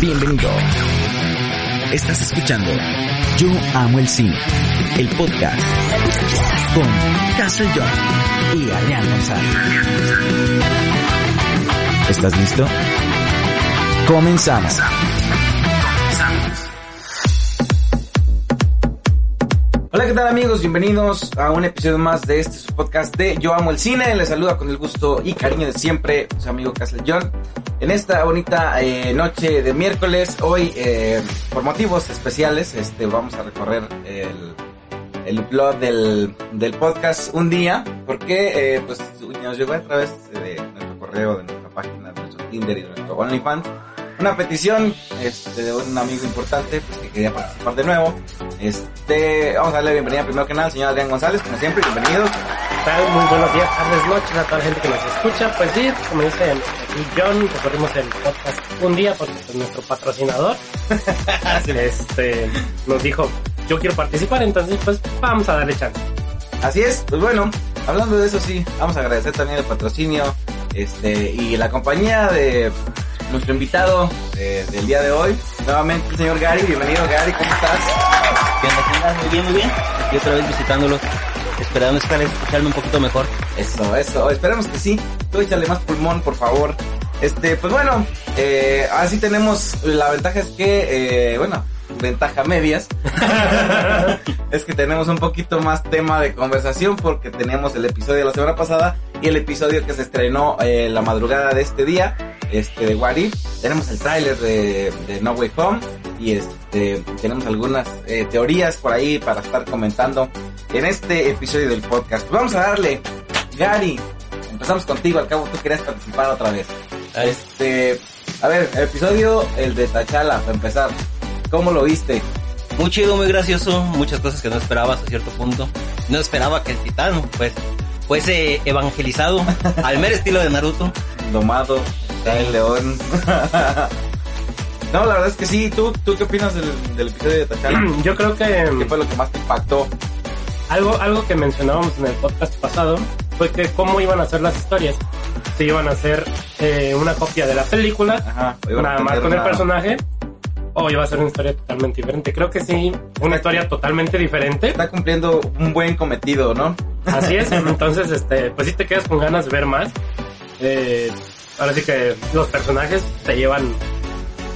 Bienvenido. Estás escuchando Yo Amo el Cine, el podcast con Castle John y Adrián González. ¿Estás listo? Comenzamos. Hola, ¿qué tal amigos? Bienvenidos a un episodio más de este podcast de Yo Amo el Cine. Les saluda con el gusto y cariño de siempre su amigo Castle John. En esta bonita eh, noche de miércoles, hoy eh, por motivos especiales, este, vamos a recorrer el, el blog del, del podcast un día, porque eh, pues nos llegó a través de nuestro correo, de nuestra página, de nuestro Tinder y de nuestro OnlyFans una petición este, de un amigo importante pues, que quería participar de nuevo. Este, vamos a darle la bienvenida primero que nada al señor Adrián González, como siempre, bienvenido. ¿Qué tal? Muy buenos días, tardes, noches a toda la gente que nos escucha. Pues sí, como dice aquí John, recorrimos el podcast un día porque es nuestro patrocinador. este, nos dijo, yo quiero participar, entonces pues vamos a darle chance. Así es, pues bueno, hablando de eso sí, vamos a agradecer también el patrocinio este, y la compañía de nuestro invitado eh, del día de hoy. Nuevamente el señor Gary, bienvenido Gary, ¿cómo estás? Bien, muy bien, muy bien. Aquí otra vez visitándolos, esperando escucharme un poquito mejor. Eso, eso, esperemos que sí. Tú échale más pulmón, por favor. Este, pues bueno, eh, así tenemos, la ventaja es que, eh, bueno, ventaja medias, es que tenemos un poquito más tema de conversación porque teníamos el episodio de la semana pasada y el episodio que se estrenó eh, la madrugada de este día, este de Wari. Tenemos el tráiler de, de, No Way Home y este tenemos algunas eh, teorías por ahí para estar comentando en este episodio del podcast. Vamos a darle, Gary, empezamos contigo, al cabo tú querías participar otra vez. Este, a ver, el episodio, el de Tachala, para empezar. ¿Cómo lo viste? Muy chido, muy gracioso, muchas cosas que no esperaba hasta cierto punto. No esperaba que el titán, pues, fuese evangelizado al mero estilo de Naruto. Domado, el león. no, la verdad es que sí. ¿Tú, tú qué opinas del, del episodio de? Yo creo que... ¿Qué fue lo que más te impactó? Algo, algo que mencionábamos en el podcast pasado fue que cómo iban a ser las historias. Si iban a hacer eh, una copia de la película, Ajá, nada más con el personaje, o iba a ser una historia totalmente diferente. Creo que sí, una historia totalmente diferente. Está cumpliendo un buen cometido, ¿no? Así es, entonces, este, pues sí te quedas con ganas de ver más. Eh, ahora sí que los personajes te llevan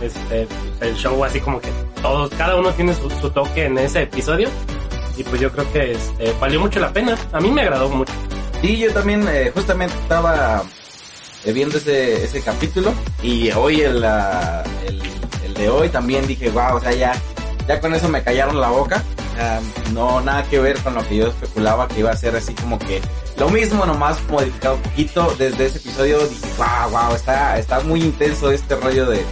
este, el show así como que todos, cada uno tiene su, su toque en ese episodio. Y pues yo creo que este, valió mucho la pena. A mí me agradó mucho. Y yo también eh, justamente estaba eh, viendo ese, ese capítulo y hoy el, uh, el, de hoy también dije, wow, o sea, ya, ya con eso me callaron la boca. Um, no, nada que ver con lo que yo especulaba que iba a ser así como que lo mismo, nomás modificado un poquito. Desde ese episodio dije, wow, wow, está, está muy intenso este rollo de,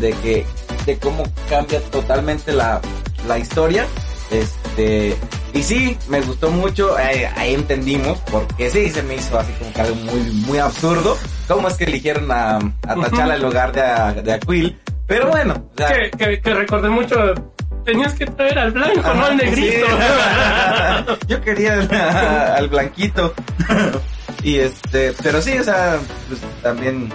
de que, de cómo cambia totalmente la, la historia. Este, y sí, me gustó mucho, eh, ahí entendimos, porque sí, se me hizo así como que algo muy, muy absurdo. ¿Cómo es que eligieron a, a T'Challa en lugar de, a, de Aquil? Pero bueno. O sea, que, que, que, recordé mucho, tenías que traer al blanco, ajá, no al negrito. Sí. Yo quería al, blanquito. y este, pero sí, o sea, pues, también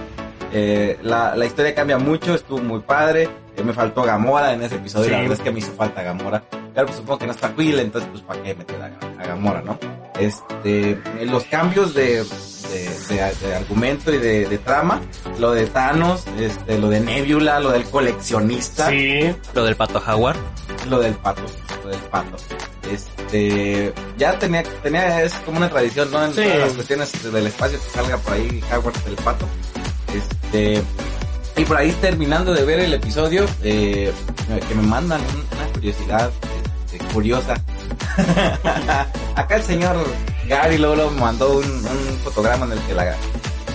eh, la, la historia cambia mucho, estuvo muy padre. Eh, me faltó Gamora en ese episodio, sí. la verdad es que me hizo falta Gamora. Claro, pues supongo que no está Quill, entonces pues para qué meter a, a, Gamora, ¿no? Este, los cambios de, de, de, de argumento y de, de, trama, lo de Thanos, este, lo de Nebula, lo del coleccionista. Sí. Lo del pato Jaguar. Lo del pato, lo del pato. Este, ya tenía, tenía, es como una tradición, ¿no? En Sí. todas las cuestiones del espacio que salga por ahí Jaguar del pato. Este, y por ahí terminando de ver el episodio, eh, que me mandan una curiosidad este, curiosa. Acá el señor Gary me mandó un, un, fotograma en el que la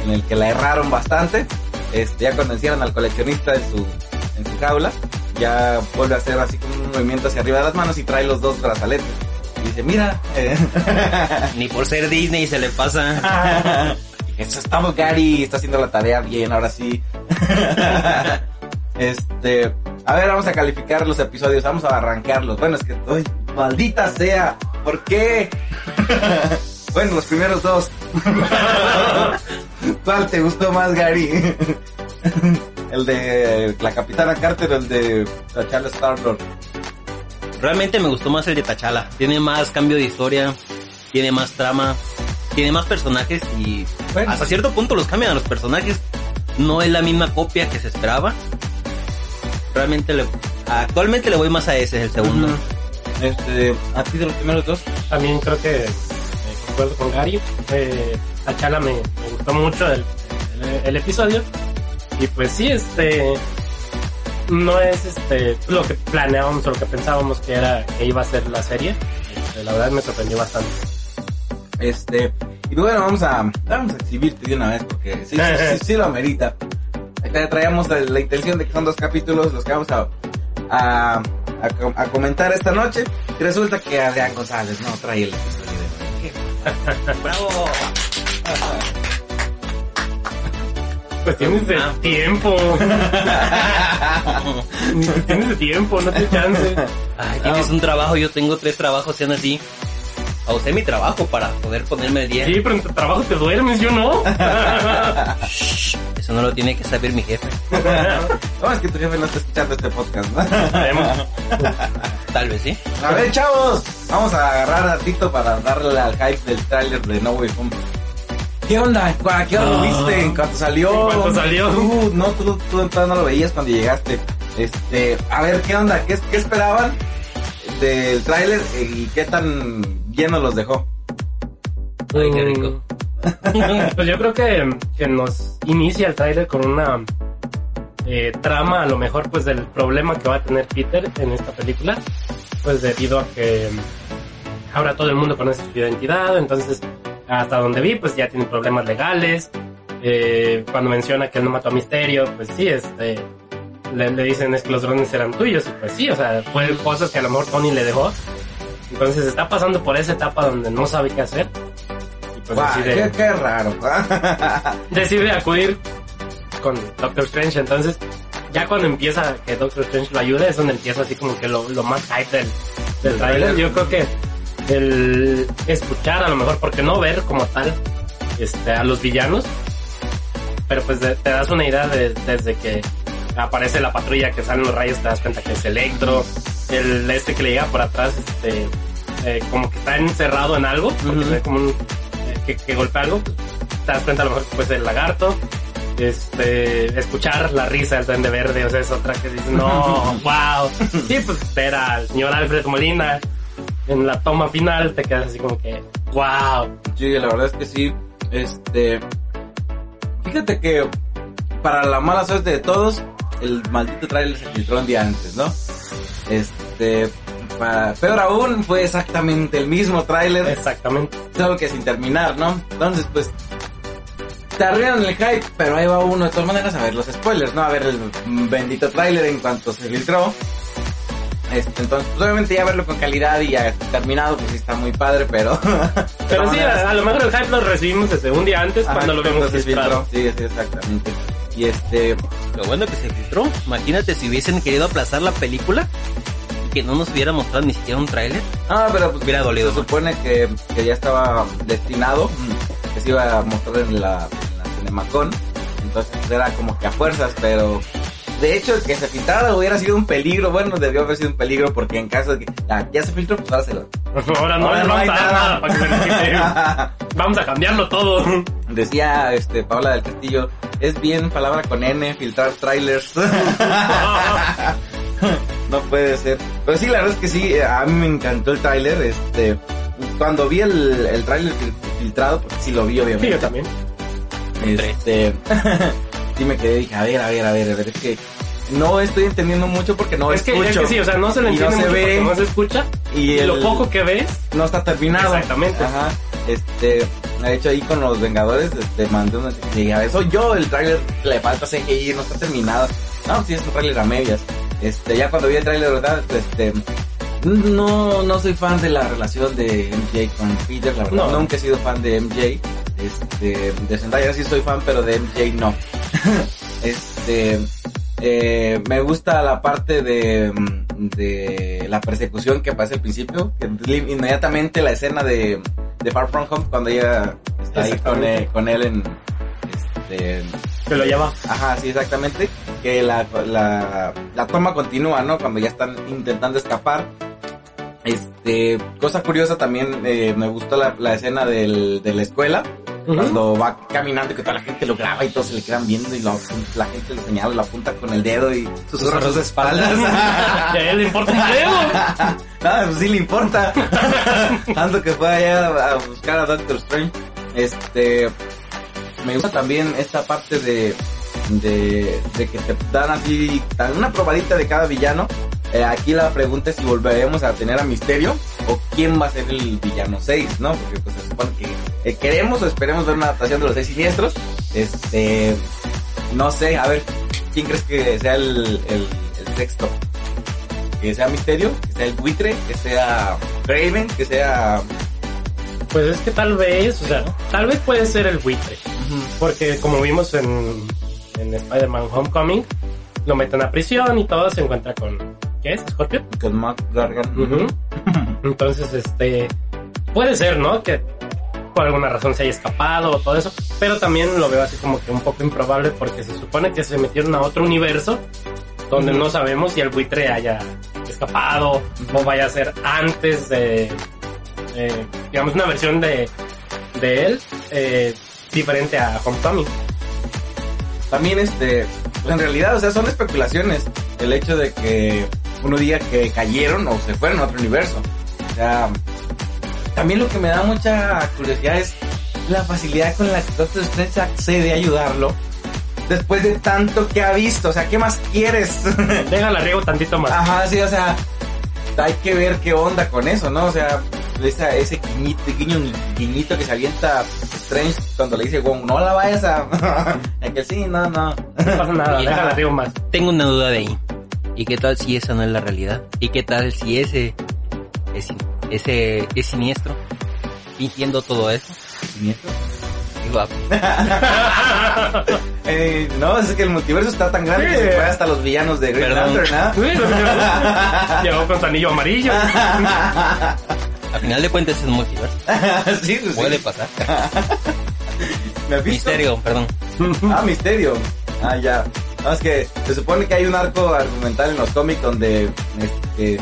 en el que la erraron bastante. Este, ya cuando encierran al coleccionista en su, en su jaula, ya vuelve a hacer así como un movimiento hacia arriba de las manos y trae los dos brazaletes. Y dice, mira. Eh. Ni por ser Disney se le pasa. Eso estamos, Gary, está haciendo la tarea bien, ahora sí. este, a ver, vamos a calificar los episodios, vamos a arrancarlos. Bueno, es que, uy, maldita sea, ¿por qué? bueno, los primeros dos. ¿Cuál te gustó más, Gary? el de la Capitana Carter o el de T'Challa Star-Lord? Realmente me gustó más el de Tachala. Tiene más cambio de historia, tiene más trama, tiene más personajes y Bueno. hasta cierto punto los cambian a los personajes. No es la misma copia que se esperaba. Realmente le, actualmente le voy más a ese, el segundo. Este, a ti de los primeros dos. También creo que eh, concuerdo con Gary. Eh, a Chala me, me gustó mucho el, el- el episodio. Y pues sí, este no es este lo que planeábamos o lo que pensábamos que era que iba a ser la serie. Este, la verdad me sorprendió bastante. Este, y bueno, vamos a, vamos a exhibirte de una vez porque sí, sí, sí, sí lo amerita. Traíamos la, la intención de que son dos capítulos los que vamos a, a, a, com- a comentar esta noche. Y resulta que Adrián González no trae el episodio. ¡Bravo! Pues tienes de Ah. tiempo. Tienes de tiempo, no te chance. Ay, tienes un trabajo, yo tengo tres trabajos, sean así. Pausé mi trabajo para poder ponerme el día. Sí, pero en tu trabajo te duermes, yo no. Eso no lo tiene que saber mi jefe. No, es que tu jefe no está escuchando este podcast, ¿no? Sabemos. Tal vez sí. A ver, chavos, vamos a agarrar a Tito para darle al hype del tráiler de No Way Home. ¿Qué onda? ¿Cu- ¿A qué hora lo Ah. viste? En cuanto salió. En cuanto salió. Tú, no, tú, tú todavía no lo veías cuando llegaste. Este, a ver, ¿qué onda? ¿Qué, qué esperaban del tráiler y qué tan lleno los dejó? Ay, qué rico. Pues yo creo que, que nos inicia el tráiler con una eh, trama a lo mejor pues del problema que va a tener Peter en esta película, pues debido a que ahora todo el mundo conoce su identidad, entonces hasta donde vi pues ya tiene problemas legales, eh, cuando menciona que él no mató a Misterio, pues sí, este, le, le dicen es que los drones eran tuyos, y pues sí, o sea, fue cosas que a lo mejor Tony le dejó, entonces está pasando por esa etapa donde no sabe qué hacer. Y pues decide- qué, qué raro. decide acudir con Doctor Strange. Entonces, ya cuando empieza que Doctor Strange lo ayude, es donde empieza así como que lo, lo más hype del, del trailer. Yo creo que el escuchar a lo mejor, porque no ver como tal este, a los villanos, pero pues te das una idea de- desde que aparece la patrulla que salen los rayos, te das cuenta que es Electro, el este que le llega por atrás, este, eh, como que está encerrado en algo, porque como un, eh, que, que golpea algo, te das cuenta a lo mejor que pues el lagarto, este, escuchar la risa del duende verde, o sea, es otra que dice, no, wow, sí, pues ver al señor Alfred Molina en la toma final, te quedas así como que, wow, Sí, la verdad es que sí. Este. Fíjate que para la mala suerte de todos, el maldito trailer se filtró un día antes, ¿no? Este. Para, peor aún, fue exactamente el mismo tráiler, exactamente. solo que sin terminar, ¿no? Entonces, pues. Te arruinan el hype, pero ahí va uno de todas maneras a ver los spoilers, ¿no? A ver el bendito tráiler en cuanto se filtró. Este, entonces, pues, obviamente ya verlo con calidad y ya terminado, pues sí está muy padre, pero... Pero sí, a, a lo mejor el hype lo recibimos desde un día antes Ajá, cuando lo vemos filtrado. Sí, sí, exactamente. Y este, Lo bueno que se filtró. Imagínate si hubiesen querido aplazar la película y que no nos hubiera mostrado ni siquiera un tráiler. ah, pero pues Hubiera dolido se más. supone que, que ya estaba destinado, que se iba a mostrar en la, en la Cinemacon, entonces pues, era como que a fuerzas, pero de hecho que se filtrara hubiera sido un peligro, bueno, debió haber sido un peligro porque en caso de que ya, ya se filtró, pues ahora se lo... Ahora no, Ahora le no hay nada. nada para que se le quite. Vamos a cambiarlo todo. Decía este Paula del Castillo, es bien palabra con N, filtrar trailers. no puede ser. Pero sí, la verdad es que sí, a mí me encantó el tráiler. Este, cuando vi el, el tráiler fil- filtrado, porque sí lo vi Sí, obviamente. yo también. Este, sí me quedé, dije, a ver, a ver, a ver, a ver, es que no estoy entendiendo mucho porque no es, que, escucho. es que sí, o sea, no se le Y no entiende se ve. porque no se escucha. y Y, lo poco que ves, no está terminado. Exactamente. Ajá. Este, de hecho ahí con los Vengadores, este, mandé una y dije, a ver, soy yo, el tráiler le falta CGI, no está terminado. No, sí es un tráiler a medias. Este, ya cuando vi el tráiler, verdad, este, no, no soy fan de la relación de MJ con Peter, la verdad, No. nunca he sido fan de MJ. Este, de Zendaya sí soy fan, pero de MJ no. este, eh, me gusta la parte de, mm, de la persecución que pasa al principio, que inmediatamente la escena de, de Far From Home cuando ella está ahí con él, con él en, este, que lo lleva. Ajá, sí, exactamente. porque la, la, la toma continúa, ¿no? Cuando ya están intentando escapar. Este, cosa curiosa también, eh, me gustó la, la escena del, de la escuela, Cuando va caminando y que toda la gente lo graba y todos se le quedan viendo y lo- la gente le señala, lo apunta con el dedo y susurra sus espaldas. Y a él le importa un dedo. Nada, pues sí le importa. Tanto que fue allá a buscar a Doctor Strange. Este, me gusta también esta parte de, de, de que te dan así una probadita de cada villano. Eh, aquí la pregunta es si volveremos a tener a Misterio o quién va a ser el villano 6, ¿no? Porque pues se supone que eh, queremos o esperemos ver una adaptación de los seis siniestros. Este, no sé, a ver, ¿quién crees que sea el, el, el sexto? Que sea Misterio, que sea el buitre, que sea Raven, que sea... Pues es que tal vez, o sea, tal vez puede ser el buitre. Porque como vimos en, en Spider-Man Homecoming, lo meten a prisión y todo se encuentra con... ¿Qué es? ¿Scorpion? Con Mac Gargan. Entonces, este... Puede ser, ¿no? Que por alguna razón se haya escapado o todo eso. Pero también lo veo así como que un poco improbable porque se supone que se metieron a otro universo donde no sabemos si el buitre haya escapado o vaya a ser antes de, eh, digamos, una versión de, de él eh, diferente a Homecoming. También este, pues en realidad, o sea, son especulaciones. El hecho de que uno diga que cayeron o se fueron a otro universo. O sea, también lo que me da mucha curiosidad es la facilidad con la que Doctor Strange accede a ayudarlo. Después de tanto que ha visto, o sea, ¿qué más quieres? Déjala riego tantito más. Ajá, sí, o sea, hay que ver qué onda con eso, ¿no? O sea, esa, ese guiñito, guiño, guiñito que se avienta Strange cuando le dice, Wong, no la vayas a... Y que sí, no, no. No pasa nada, déjala riego más. Tengo una duda de ahí. ¿Y qué tal si esa no es la realidad? ¿Y qué tal si ese es, ese es siniestro? Fingiendo todo eso. ¿Siniestro? Digo, ah, Eh, no, es que el multiverso está tan grande Sí. que se fue hasta los villanos de Green. Lantern, ¿ah? Sí, Llegó con su anillo amarillo. a final de cuentas es un multiverso. sí, pues sí. Puede pasar. ¿Me has visto? Misterio, perdón. Ah, misterio. Ah, ya. No, es que se supone que hay un arco argumental en los cómics donde este,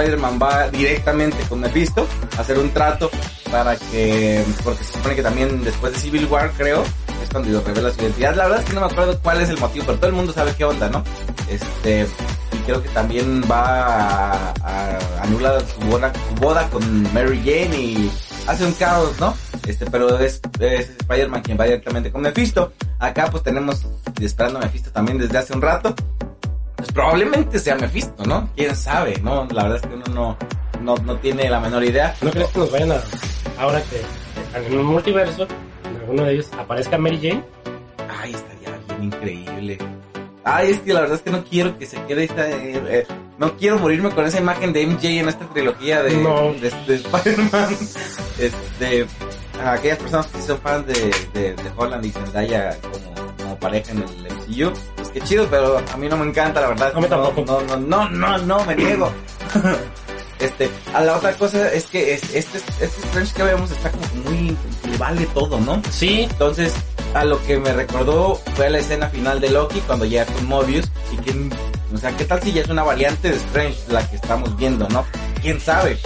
Spider-Man va directamente con Mephisto a hacer un trato para que, porque se supone que también después de Civil War, creo, es cuando revela su identidad. La verdad es que no me acuerdo cuál es el motivo, pero todo el mundo sabe qué onda, ¿no? Este, y creo que también va a, anular su boda, boda con Mary Jane y hace un caos, ¿no? Este, pero es, es Spider-Man quien va directamente con Mephisto. Acá pues tenemos esperando a Mephisto también desde hace un rato. Pues probablemente sea Mephisto, ¿no? ¿Quién sabe? No, la verdad es que uno no, no, no tiene la menor idea. ¿No crees que nos vayan a... Ahora que en un multiverso, en alguno de ellos aparezca Mary Jane? Ay, estaría bien increíble. Ay, es que la verdad es que no quiero que se quede esta... eh, eh, no quiero morirme con esa imagen de MJ en esta trilogía de, No. de, de Spider-Man. Este, a aquellas personas que son fans de, de, de Holland y Zendaya como, como pareja en el MCU, qué chido, pero a mí no me encanta, la verdad. No, tampoco. no, no, no, no, no, me niego. Este, a la otra cosa es que es- este, este Strange que vemos está como muy, le vale todo, ¿no? Sí, Entonces, a lo que me recordó fue la escena final de Loki cuando llega con Mobius y que, o sea, ¿qué tal si ya es una variante de Strange la que estamos viendo, no? ¿Quién sabe?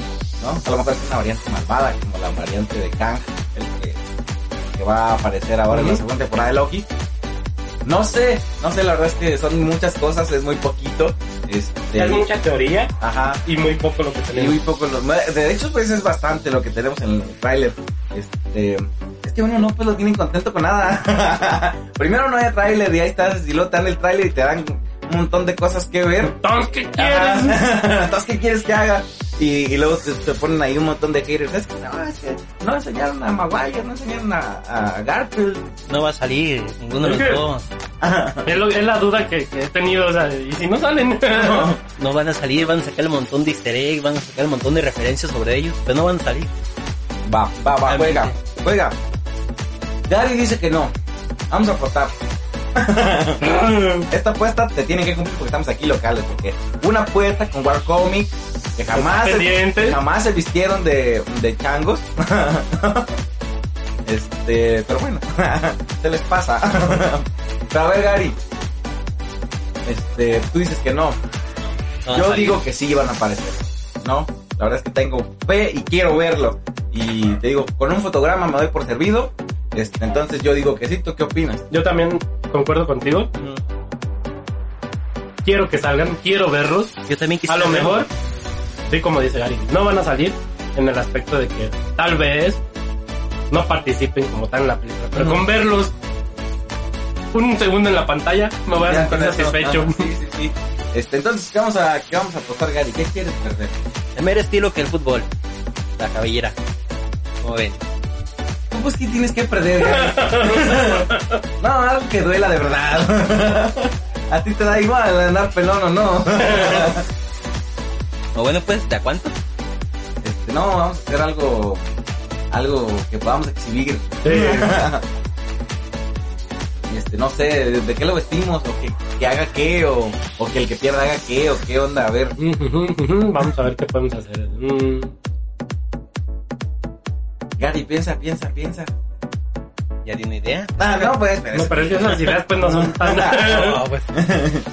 ¿No? A lo mejor es una variante malvada como la variante de Kang, el que, que va a aparecer ahora en la segunda temporada de Loki. No sé, no sé, la verdad es que son muchas cosas, es muy poquito. Este, es mucha teoría Ajá, y muy poco lo que y tenemos. muy poco los de hecho pues es bastante lo que tenemos en el tráiler este es que uno no pues lo tienen contento con nada primero no hay tráiler y ahí estás y luego te dan el tráiler y te dan un montón de cosas que ver Entonces, ¿qué quieres? Entonces qué quieres que haga y, y luego te, te ponen ahí un montón de haters. Es que no es que no enseñaron a Maguire no enseñaron a, a Garfield. No va a salir ninguno de los dos. Es, lo- es la duda que, que he tenido, o sea, y si no salen. No. Van a salir, van a sacar un montón de easter eggs, van a sacar un montón de referencias sobre ellos, pero no van a salir. va va va juega juega. Gary dice que no. Vamos a apostar Esta apuesta te tiene que cumplir porque estamos aquí locales, porque una apuesta con War Comic que jamás, pendiente. jamás se vistieron de, de changos. Este, pero bueno, se les pasa. Pero a ver, Gary, Este, tú dices que no. No, Yo digo que sí van a aparecer, ¿no? La verdad es que tengo fe y quiero verlo. Y te digo, con un fotograma me doy por servido. Este, entonces yo digo que sí, ¿tú qué opinas? Yo también concuerdo contigo. Quiero que salgan, quiero verlos. Yo también A quisiera lo verlo. mejor, sí, como dice Gary, no van a salir en el aspecto de que tal vez no participen como tal en la película. Pero con verlos un segundo en la pantalla me voy a sentir eso, satisfecho. sí, sí, sí. Este, entonces, ¿qué vamos a, qué vamos a apostar, Gary? ¿Qué quieres perder? El mero estilo que el fútbol. La cabellera. Como ven. Pues, ¿qué tienes que perder, no, algo que duela de verdad. a ti te da igual andar pelón o no. O bueno, pues, ¿de a cuánto? Este, no, vamos a hacer algo, algo que podamos exhibir. Sí. Este, no sé, ¿de, de qué lo vestimos? O que, que haga qué, o, o que el que pierda haga qué, o qué onda, a ver. Vamos a ver qué podemos hacer. Mm, Gary, piensa, piensa, piensa. ¿Ya tiene idea? Ah, no, pues, pero No, es- pero es que esas ideas pues no son tan... No, pues.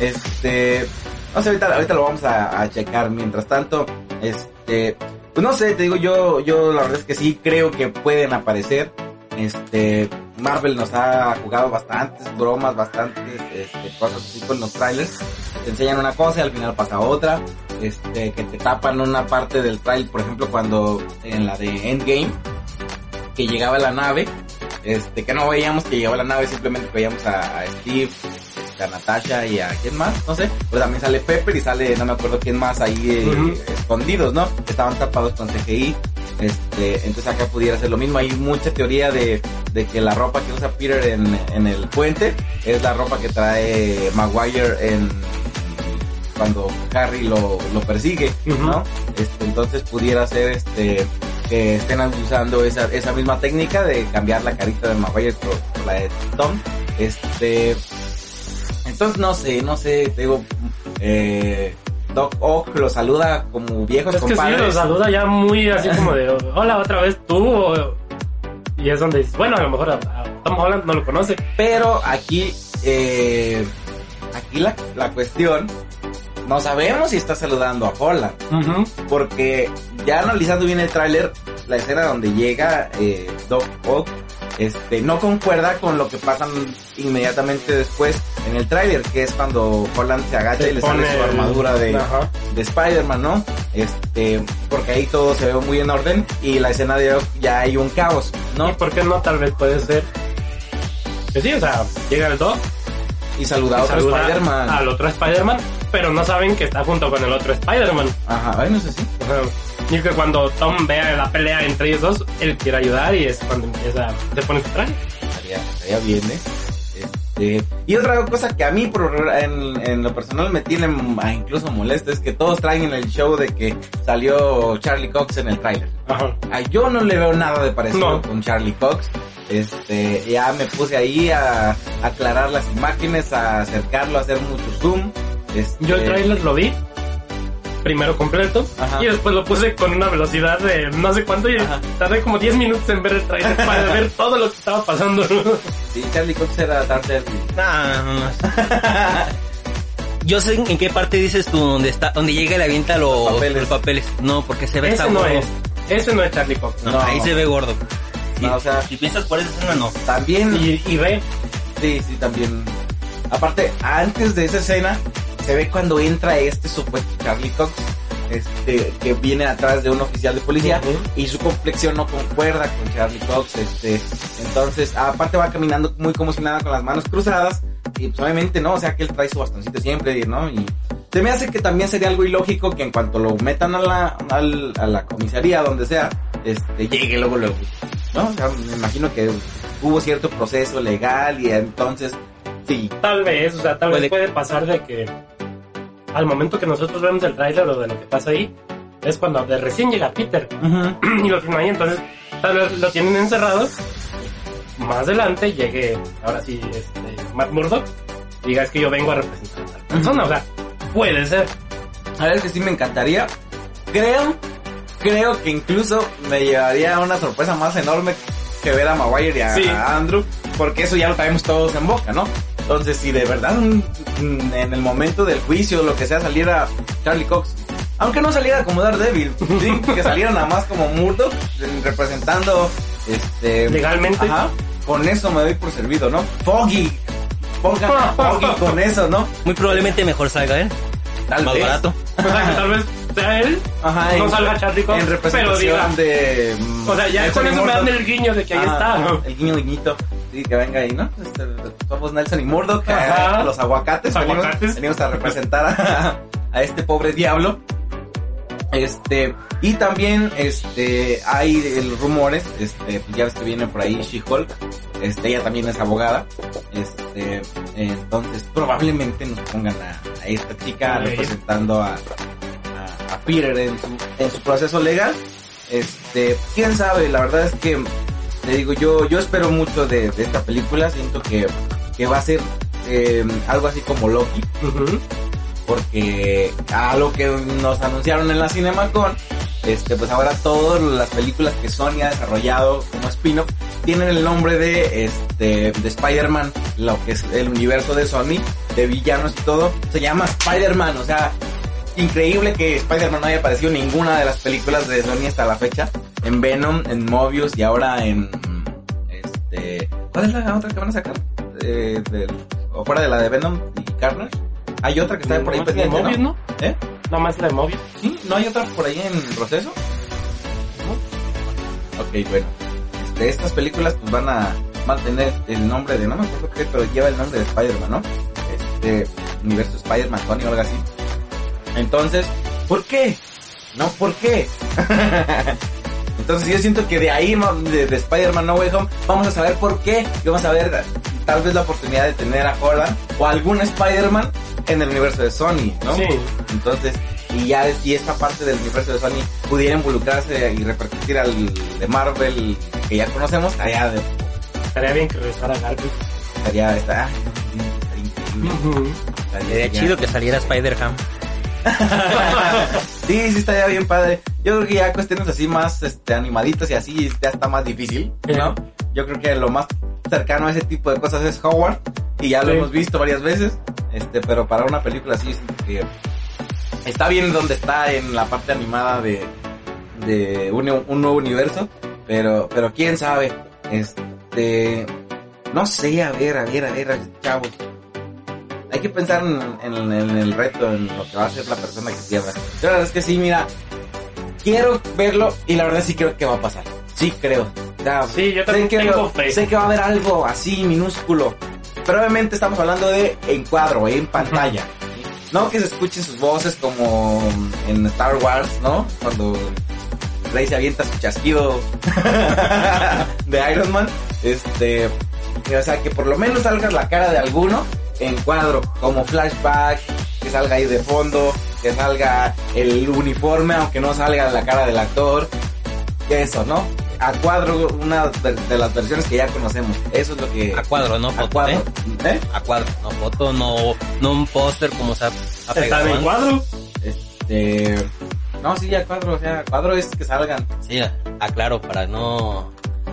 Este, no sé, ahorita, ahorita lo vamos a, a checar. Mientras tanto, este, pues no sé, te digo, yo, yo la verdad es que sí creo que pueden aparecer. Este, Marvel nos ha jugado bastantes bromas, bastantes este, cosas así con los trailers. Te enseñan una cosa y al final pasa otra. Este, que te tapan una parte del trailer, por ejemplo, cuando en la de Endgame, que llegaba la nave, este, que no veíamos que llegaba la nave, simplemente veíamos a, Steve, a Natasha y a quién más, no sé, pero también sale Pepper y sale, no me acuerdo quién más ahí eh, escondidos, ¿no? Estaban tapados con CGI. Este, entonces acá pudiera ser lo mismo. Hay mucha teoría de, de que la ropa que usa Peter en, en el puente es la ropa que trae Maguire en cuando Harry lo, lo persigue. Este, entonces pudiera ser este que estén usando esa, esa misma técnica de cambiar la carita de Maguire por, por la de Tom. Este, entonces no sé, no sé, te digo, eh, Doc Ock lo saluda como viejos Es que sí, compadres. lo saluda ya muy así como de, hola, otra vez tú. o- y es donde dices, bueno, a lo mejor a, a Tom Holland no lo conoce. Pero aquí, eh, aquí la, la cuestión, no sabemos si está saludando a Holland. Porque ya analizando bien el tráiler, la escena donde llega eh, Doc Ock, este, no concuerda con lo que pasan inmediatamente después en el tráiler, que es cuando Holland se agacha y le sale su armadura de, Ajá. de Spider-Man, ¿no? Este, porque ahí todo se ve muy en orden y la escena de ya hay un caos, ¿Y ¿no? por qué no? Tal vez puede ser. Que sí, o sea, llega el Doc, Y saluda a otro Spider-Man. al otro Spider-Man, pero no saben que está junto con el otro Spider-Man. Ajá, ay, no sé si. Y que cuando Tom vea la pelea entre ellos dos, él quiere ayudar y es cuando empieza, se pone su traje. Estaría, estaría bien, ¿eh? Este, y otra cosa que a mí por, en, en lo personal me tiene ah, incluso molesto es que todos traen en el show de que salió Charlie Cox en el tráiler. Ajá. Yo no le veo nada de parecido No. con Charlie Cox. Este, ya me puse ahí a, a aclarar las imágenes, a acercarlo, a hacer mucho zoom. Este, Yo el trailer lo vi, primero completo, Ajá. y después lo puse con una velocidad de no sé cuánto, y Ajá. tardé como 10 minutos en ver el trailer para ver todo lo que estaba pasando. Sí, Charlie Cox era Daredevil. No, no, no. Yo sé en qué parte dices tú donde está, donde llega y le avienta los, Los papeles. los papeles. No, porque se ve ese no gordo. es, ese no es Charlie Cox. No, No. ahí se ve gordo. Si, No, o sea- si piensas por esa escena, no. También Y, y ve, Sí, sí, también. Aparte, antes de esa escena, se ve cuando entra este supuesto Charlie Cox, este, que viene atrás de un oficial de policía, Ujú. y su complexión no concuerda con Charlie Cox, este, entonces, aparte va caminando muy como si nada con las manos cruzadas, y pues obviamente no, o sea que él trae su bastoncito siempre, ¿no? Y se me hace que también sería algo ilógico que en cuanto lo metan a la, al- a la comisaría, donde sea, este, llegue luego, luego, ¿no? O sea, me imagino que hubo cierto proceso legal y entonces, sí, tal vez, o sea, tal Puede- vez puede pasar de que al momento que nosotros vemos el trailer o de lo que pasa ahí, es cuando de recién llega Peter y lo tienen ahí, entonces tal vez lo tienen encerrado. Más adelante llegue, ahora sí, este, Matt Murdock, diga es que yo vengo a representar a tal persona, o sea, puede ser. A ver, que sí me encantaría. Creo, creo que incluso me llevaría a una sorpresa más enorme que ver a Maguire y a, Sí. a Andrew, porque eso ya lo traemos todos en boca, ¿no? Entonces, si de verdad mm, en el momento del juicio o lo que sea saliera Charlie Cox, aunque no saliera como Daredevil, ¿sí? que saliera nada más como Murdoch representando este Legalmente. Ajá, con eso me doy por servido, ¿no? Foggy. Pongan a Foggy con eso, ¿no? Muy probablemente mejor salga él. Tal más vez. barato. O sea, que tal vez sea él, Ajá, no en- salga Charlie Cox, en pero representación diga. de O sea, ya con eso me dan el guiño de que ahí está. ajá, El guiño guiñito. Sí, que venga ahí, ¿no? Este, somos Nelson y Murdoch, Ajá. los aguacates. Los venimos- aguacates. Venimos, a representar a, a este pobre diablo. Este, y también, este, hay el- rumores, este, ya ves que viene por ahí She-Hulk, este, ella también es abogada, este, entonces probablemente nos pongan a, a esta chica representando a, a, a Peter en su, en su proceso legal, este, quién sabe, la verdad es que, te digo, yo, yo espero mucho de, de esta película, siento que, que va a ser eh, algo así como Loki, porque a lo que nos anunciaron en la CinemaCon, este, pues ahora todas las películas que Sony ha desarrollado como spin-off tienen el nombre de, este, de Spider-Man, lo que es el universo de Sony, de villanos y todo, se llama Spider-Man, o sea, increíble que Spider-Man no haya aparecido en ninguna de las películas de Sony hasta la fecha, en Venom, en Mobius y ahora en, este, ¿cuál es la otra que van a sacar? Eh, del- o fuera de la de Venom y Carnage. Hay otra que está por ahí la de pendiente, Mobius, ¿no? ¿no? ¿Eh? Nada más la de Mobius. ¿Sí? ¿No hay otra por ahí en proceso? ¿No? Ok, bueno. Este, estas películas pues van a mantener el nombre de, no me acuerdo qué, pero lleva el nombre de Spider-Man, ¿no? Este, universo Spider-Man, Tony o algo así. Entonces, ¿por qué? No, ¿por qué? Entonces yo siento que de ahí, de, de Spider-Man No Way Home, vamos a saber por qué. Y vamos a ver tal vez la oportunidad de tener a Holland o algún Spider-Man en el universo de Sony, ¿no? Sí. Entonces, y ya si esta parte del universo de Sony pudiera involucrarse y repercutir al de Marvel que ya conocemos, estaría, de- Estaría bien que regresara Garfield. estaría, estaría, estaría increíble. Ujú. Estaría Sería genial. chido que saliera Spider-Ham. Sí, sí estaría bien padre. Yo creo que ya cuestiones así más este, animaditas y así ya está más difícil, ¿no? Yo creo que lo más cercano a ese tipo de cosas es Howard y ya lo Sí. hemos visto varias veces, este, pero para una película así que está bien donde está en la parte animada de, de un, un nuevo universo, pero, pero quién sabe, este, no sé, a ver, a ver, a ver, chavos. Que pensar en, en- en el reto, en lo que va a hacer la persona que pierda. Yo la verdad es que sí, mira, quiero verlo y la verdad sí creo que va a pasar. Sí creo. Sí, yo también sé que, tengo fe. sé que va a haber algo así minúsculo. Pero obviamente estamos hablando de encuadro, en pantalla. No que se escuchen sus voces como en Star Wars, ¿no? Cuando Rey se avienta su chasquido de Iron Man. Este, o sea, que por lo menos salga la cara de alguno en cuadro, como flashback, que salga ahí de fondo, que salga el uniforme, aunque no salga la cara del actor. Que eso, ¿no? A cuadro, una de de las versiones que ya conocemos. Eso es lo que... A cuadro, no A cuadro. ¿eh? ¿Eh? A cuadro, no foto, no, no un póster como se ha, ha pegado Está en cuadro. Este... No, sí, a cuadro, o sea, cuadro es que salgan. Sí, aclaro, para no...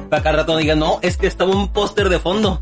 Para cada rato no digan, no, es que estaba un póster de fondo.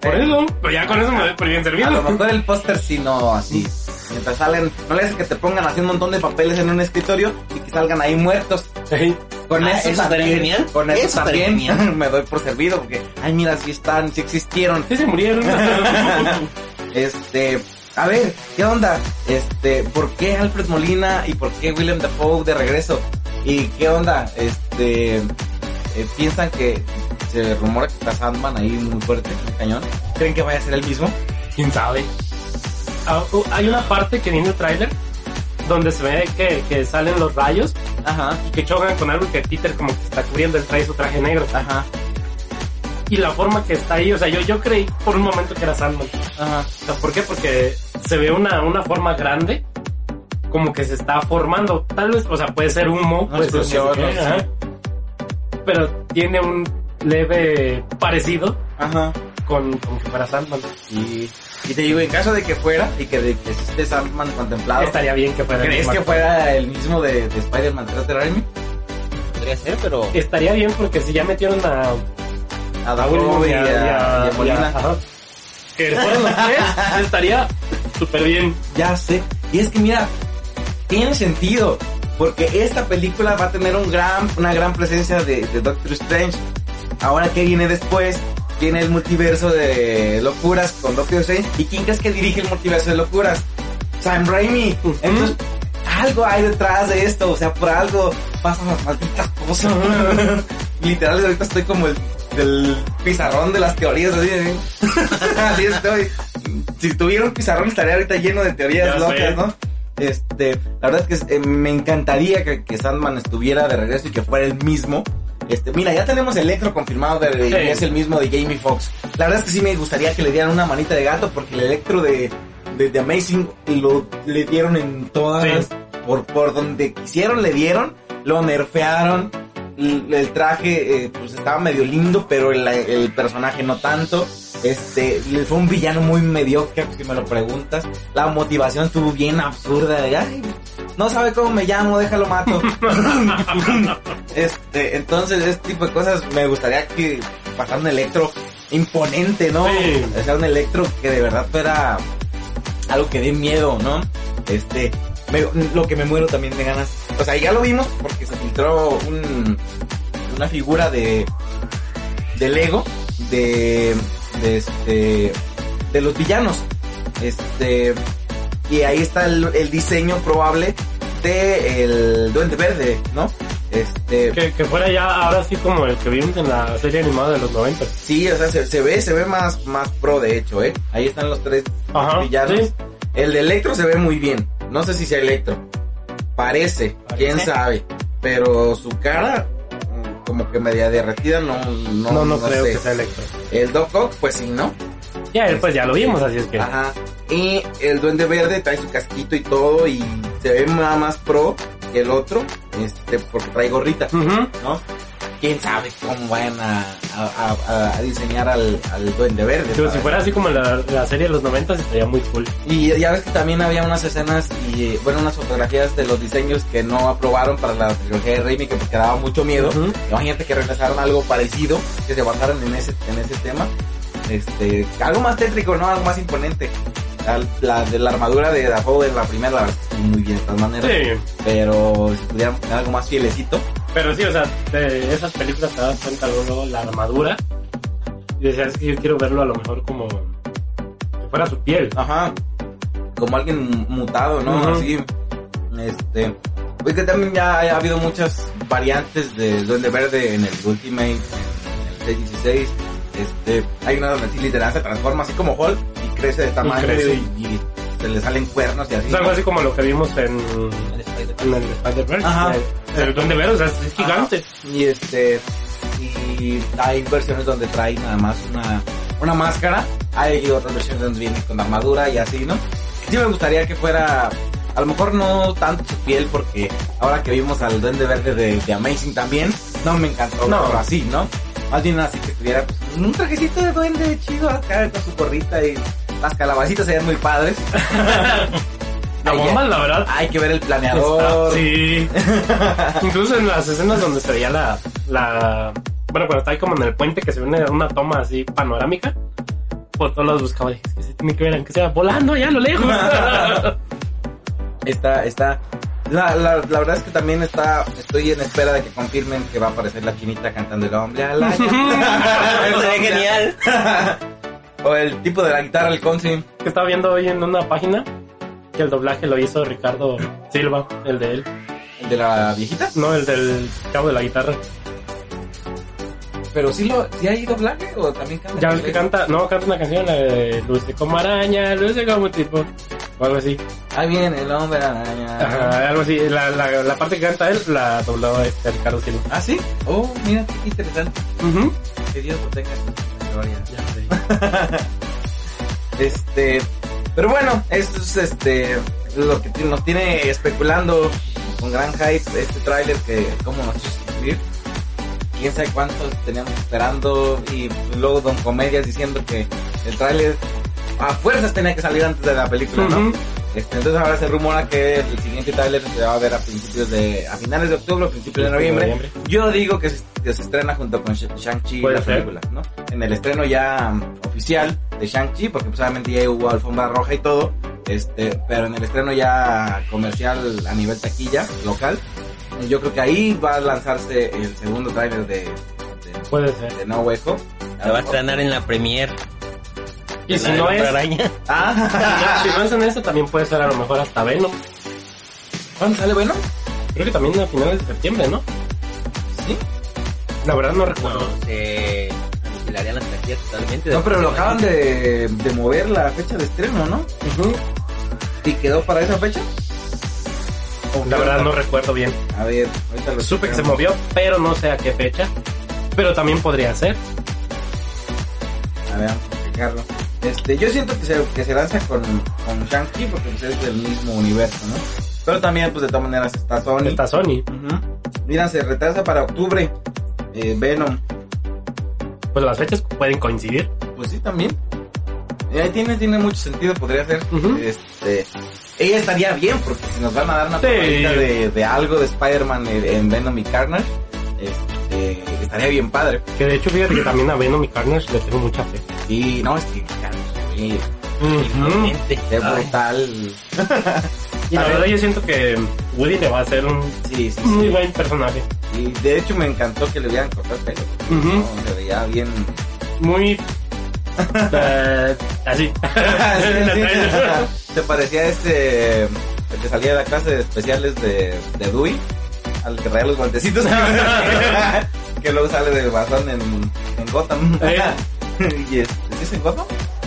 Por eso. Pero ya con eso me doy por bien A lo servido. mejor el póster sí, no así. Mientras salen, no le hace que te pongan así un montón de papeles en un escritorio y que salgan ahí muertos. Sí. Con Ah, eso, eso estaría también, genial. Con eso, también genial. me doy por servido porque, ay, mira, si están, si existieron. Sí se murieron. Este, a ver, ¿qué onda? Este, ¿por qué Alfred Molina y por qué Willem Dafoe de regreso? ¿Y qué onda? Este, eh, piensan que se rumora que está Sandman ahí muy fuerte, muy cañón. ¿Creen que vaya a ser el mismo? ¿Quién sabe? Ah, uh, hay una parte que viene el tráiler donde se ve que, que salen los rayos Ajá, y que chocan con algo que Peter como que está cubriendo, él trae su traje negro. ajá, Y la forma que está ahí, o sea, yo, yo creí por un momento que era Sandman. ajá. O sea, ¿por qué? Porque se ve una, una forma grande, como que se está formando. Tal vez, o sea, puede ser humo, puede ser pero tiene un leve parecido Ajá. con, con que fuera Sandman. Y, y te digo, en caso de que fuera y que, de, que esté Sandman contemplado, Estaría bien que fuera el ¿crees que fuera el mismo de, de Spider-Man 3 de Raimi? Podría ser, pero... Estaría bien porque si ya metieron a, A Dafoe y y a, a, y a- y a Molina. y a- ajá. que fueran los tres, estaría súper bien. Ya sé. Y es que mira, tiene sentido. Porque esta película va a tener un gran, una gran presencia de, de Doctor Strange. Ahora que viene después, tiene el multiverso de locuras con Doctor Strange. ¿Y quién crees que dirige el multiverso de locuras? Sam Raimi. Entonces, algo hay detrás de esto. O sea, por algo pasan las malditas cosas. Literal, ahorita estoy como el del pizarrón de las teorías. Así, así estoy. Si tuviera un pizarrón estaría ahorita lleno de teorías Ya locas, sé. ¿no? Este, la verdad es que eh, me encantaría que, que Sandman estuviera de regreso y que fuera el mismo. Este, mira, ya tenemos Electro confirmado de, de- es el mismo de Jamie Foxx. La verdad es que sí me gustaría que le dieran una manita de gato porque el Electro de, de, de Amazing lo le dieron en todas Sí. las- por por donde quisieron le dieron, lo nerfearon. El, el traje eh, pues estaba medio lindo, pero el, el personaje no tanto. Este, fue un villano muy mediocre, si me lo preguntas. La motivación estuvo bien absurda. de, "Ay, no sabe cómo me llamo, déjalo mato. este, entonces, este tipo de cosas me gustaría que pasara un electro imponente, ¿no? Sí. O sea, un electro que de verdad fuera algo que dé miedo, ¿no? Este, me- lo que me muero también de ganas. O sea, ya lo vimos porque se filtró un, una figura de, de Lego, de, de este, de los villanos. Este, y ahí está el, el diseño probable de el Duende Verde, ¿no? Este, Que, que fuera ya ahora sí como el que vimos en la serie animada de los 90. sí, o sea, se, se ve, se ve más, más pro de hecho, ¿eh? Ahí están los tres Ajá, villanos. sí. El de Electro se ve muy bien. No sé si sea Electro. Parece, quién sabe. Pero su cara, como que media derretida, no, no, No, no, creo sé. que sea Electro. El Doc Ock, pues sí, ¿no? Ya, él pues ya lo vimos, así es que. Ajá. Y el Duende Verde trae su casquito y todo y se ve nada más pro que el otro, este, porque trae gorrita. ¿no? Quién sabe cómo vayan a, a- a- a diseñar al, al Duende Verde. Pero si fuera así como la, la serie de los 90 estaría muy cool. Y ya ves que también había unas escenas y, bueno, unas fotografías de los diseños que no aprobaron para la trilogía de Raimi que porque daba mucho miedo. Ujú. Imagínate que regresaron algo parecido, que se basaron en ese, en ese tema. Este, algo más tétrico, ¿no? Algo más imponente. La, la de la armadura de Dafoe la primera, la verdad, muy bien de todas maneras. Sí, Pero si tener algo más fielecito. Pero sí, o sea, de esas películas te das cuenta luego la armadura. Y decías que yo quiero verlo a lo mejor como que fuera su piel. Ajá. Como alguien mutado, ¿no? Así. Este. Pues que también ya ha habido muchas variantes del Duende Verde en el Ultimate, en el 616. Este, hay una donde sí literal se transforma así como Hulk y crece de tamaño crece. y, y se le salen cuernos y así. Es algo así como lo que vimos en, El Spider-Verse. Ajá. El, el Duende Verde, o sea, es gigante. Y este, y hay versiones donde trae nada más una, una máscara. Hay otras versiones donde viene con armadura y así, ¿no? Sí me gustaría que fuera, a lo mejor no tanto su piel, porque ahora que vimos al Duende Verde de, de Amazing también, no me encantó No. verlo así, ¿no? Más bien así que estuviera pues, un trajecito de duende chido acá con su gorrita y las calabacitas serían muy padres. La Hay bomba, que- la verdad. Hay que ver el está- planeador. sí. Incluso en las escenas donde se veía la, la. Bueno, cuando está ahí como en el puente que se ve una, una toma así panorámica. Por todos lados buscaba, dije, que se tiene que ver, aunque sea volando allá a lo lejos. Está, está. La, la, la verdad es que también está, estoy en espera de que confirmen que va a aparecer la chinita cantando el hombre. Sería genial. O el tipo de la guitarra, el consi. que estaba viendo hoy en una página que el doblaje lo hizo Ricardo Silva, el de él. El de la viejita. No, el del cabo de la guitarra. Pero sí lo, sí hay doblaje o también canta. Ya ves que canta, no, canta una canción, la de Luce como araña, luce como tipo, o algo así. Ahí viene el hombre araña. Ajá, algo así. La, la, la parte que canta él la dobló este Ricardo Silva. Ah, sí. Oh, mira, qué interesante. Ujú. Que Dios lo tenga en gloria. Ya. Este, pero bueno, esto es este lo que nos tiene especulando con gran hype este tráiler que cómo nos hizo suscribir. Quién sabe cuántos teníamos esperando y luego Don Comedias diciendo que el tráiler a fuerzas tenía que salir antes de la película, ¿no? Entonces ahora se rumora que el siguiente tráiler se va a ver a principios de a finales de octubre, o principios de noviembre. Yo digo que se, que se estrena junto con Sh- Shang-Chi la ser. película, ¿no? En el estreno ya um, oficial de Shang-Chi, porque pues obviamente ya hubo alfombra roja y todo, este, pero en el estreno ya comercial a nivel taquilla, local, yo creo que ahí va a lanzarse el segundo tráiler de, de, Puede ser. de No Home. Se va a estrenar en la premier. Y si no es, Araña. Ah, si no es en eso, también puede ser a lo mejor hasta Venom. ¿cuándo sale bueno? Creo que también a finales de septiembre, ¿no? Sí. La verdad no recuerdo. No, se aniquilarían las taquillas totalmente. No, pero lo acaban de, de mover la fecha de estreno, ¿no? Ujú. ¿Y quedó para esa fecha? ¿O La verdad no recuerdo bien. A ver, ahorita lo Supe que se movió, pero no sé a qué fecha. Pero también podría ser. A ver, vamos a checarlo. Este, yo siento que se, que se lanza con, con Shang-Chi porque pues, es del mismo universo, ¿no? Pero también, pues de todas maneras está Sony. Está Sony. Mira, se retrasa para octubre. Eh, Venom, Pues las fechas pueden coincidir. pues sí, también. Eh, ahí tiene, tiene mucho sentido, podría ser. Este, ella estaría bien porque si nos van a dar una Sí. de, de algo de Spider-Man en, en Venom y Carnage, este, estaría bien padre. Que de hecho, fíjate que también a Venom y Carnage le tengo mucha fe. Y no, es que Carnage, sí, es Ay, brutal. Y la verdad yo siento que Woody le va a ser un Sí, sí, muy sí. buen personaje. Y de hecho me encantó que le hubieran cortado el pelo. Se veía bien. Muy... eh, así. Sí, sí. Se parecía a este. El que salía de la clase de especiales de, de Dewey. Al que traía los guantecitos. que luego sale de Bazán en, en Gotham. Y es, ¿sí es en Gotham?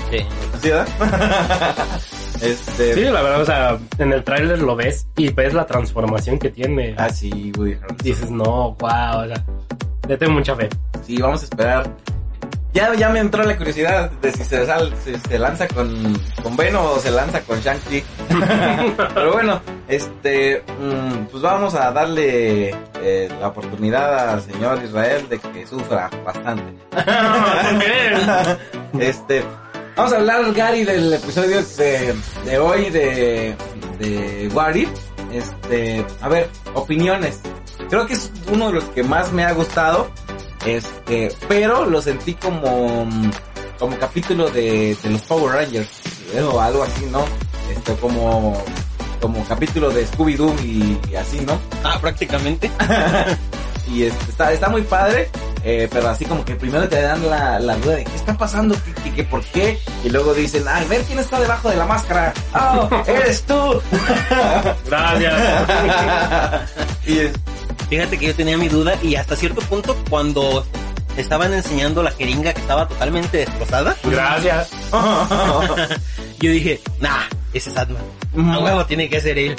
sí. ¿Sí, verdad? este. Sí, la verdad, o sea, en el tráiler lo ves y ves la transformación que tiene. Ah, sí, Harrelson. Dices, no, wow, o sea, le tengo mucha fe. Sí, vamos a esperar. Ya, ya me entró la curiosidad de si se, sal- si se lanza con, con Venom o se lanza con Shang-Chi. Pero bueno, este, mm, pues vamos a darle eh, la oportunidad al señor Israel de que sufra bastante. este, vamos a hablar, Gary, del episodio de, de hoy de, de What If. Este, a ver, opiniones. Creo que es uno de los que más me ha gustado. Este, pero lo sentí como, como capítulo de, de los Power Rangers. O algo así, ¿no? Este, como, como capítulo de Scooby-Doo y, y así, ¿no? Ah, prácticamente. Y está, está muy padre, eh, pero así como que primero te dan la, la duda de qué está pasando, ¿Qué, qué, qué, por qué, y luego dicen, ay, ver quién está debajo de la máscara, oh, eres tú. Gracias. y es, Fíjate que yo tenía mi duda y hasta cierto punto cuando estaban enseñando la jeringa que estaba totalmente destrozada, Gracias. yo dije, nah, ese es Atman. A huevo tiene que ser él.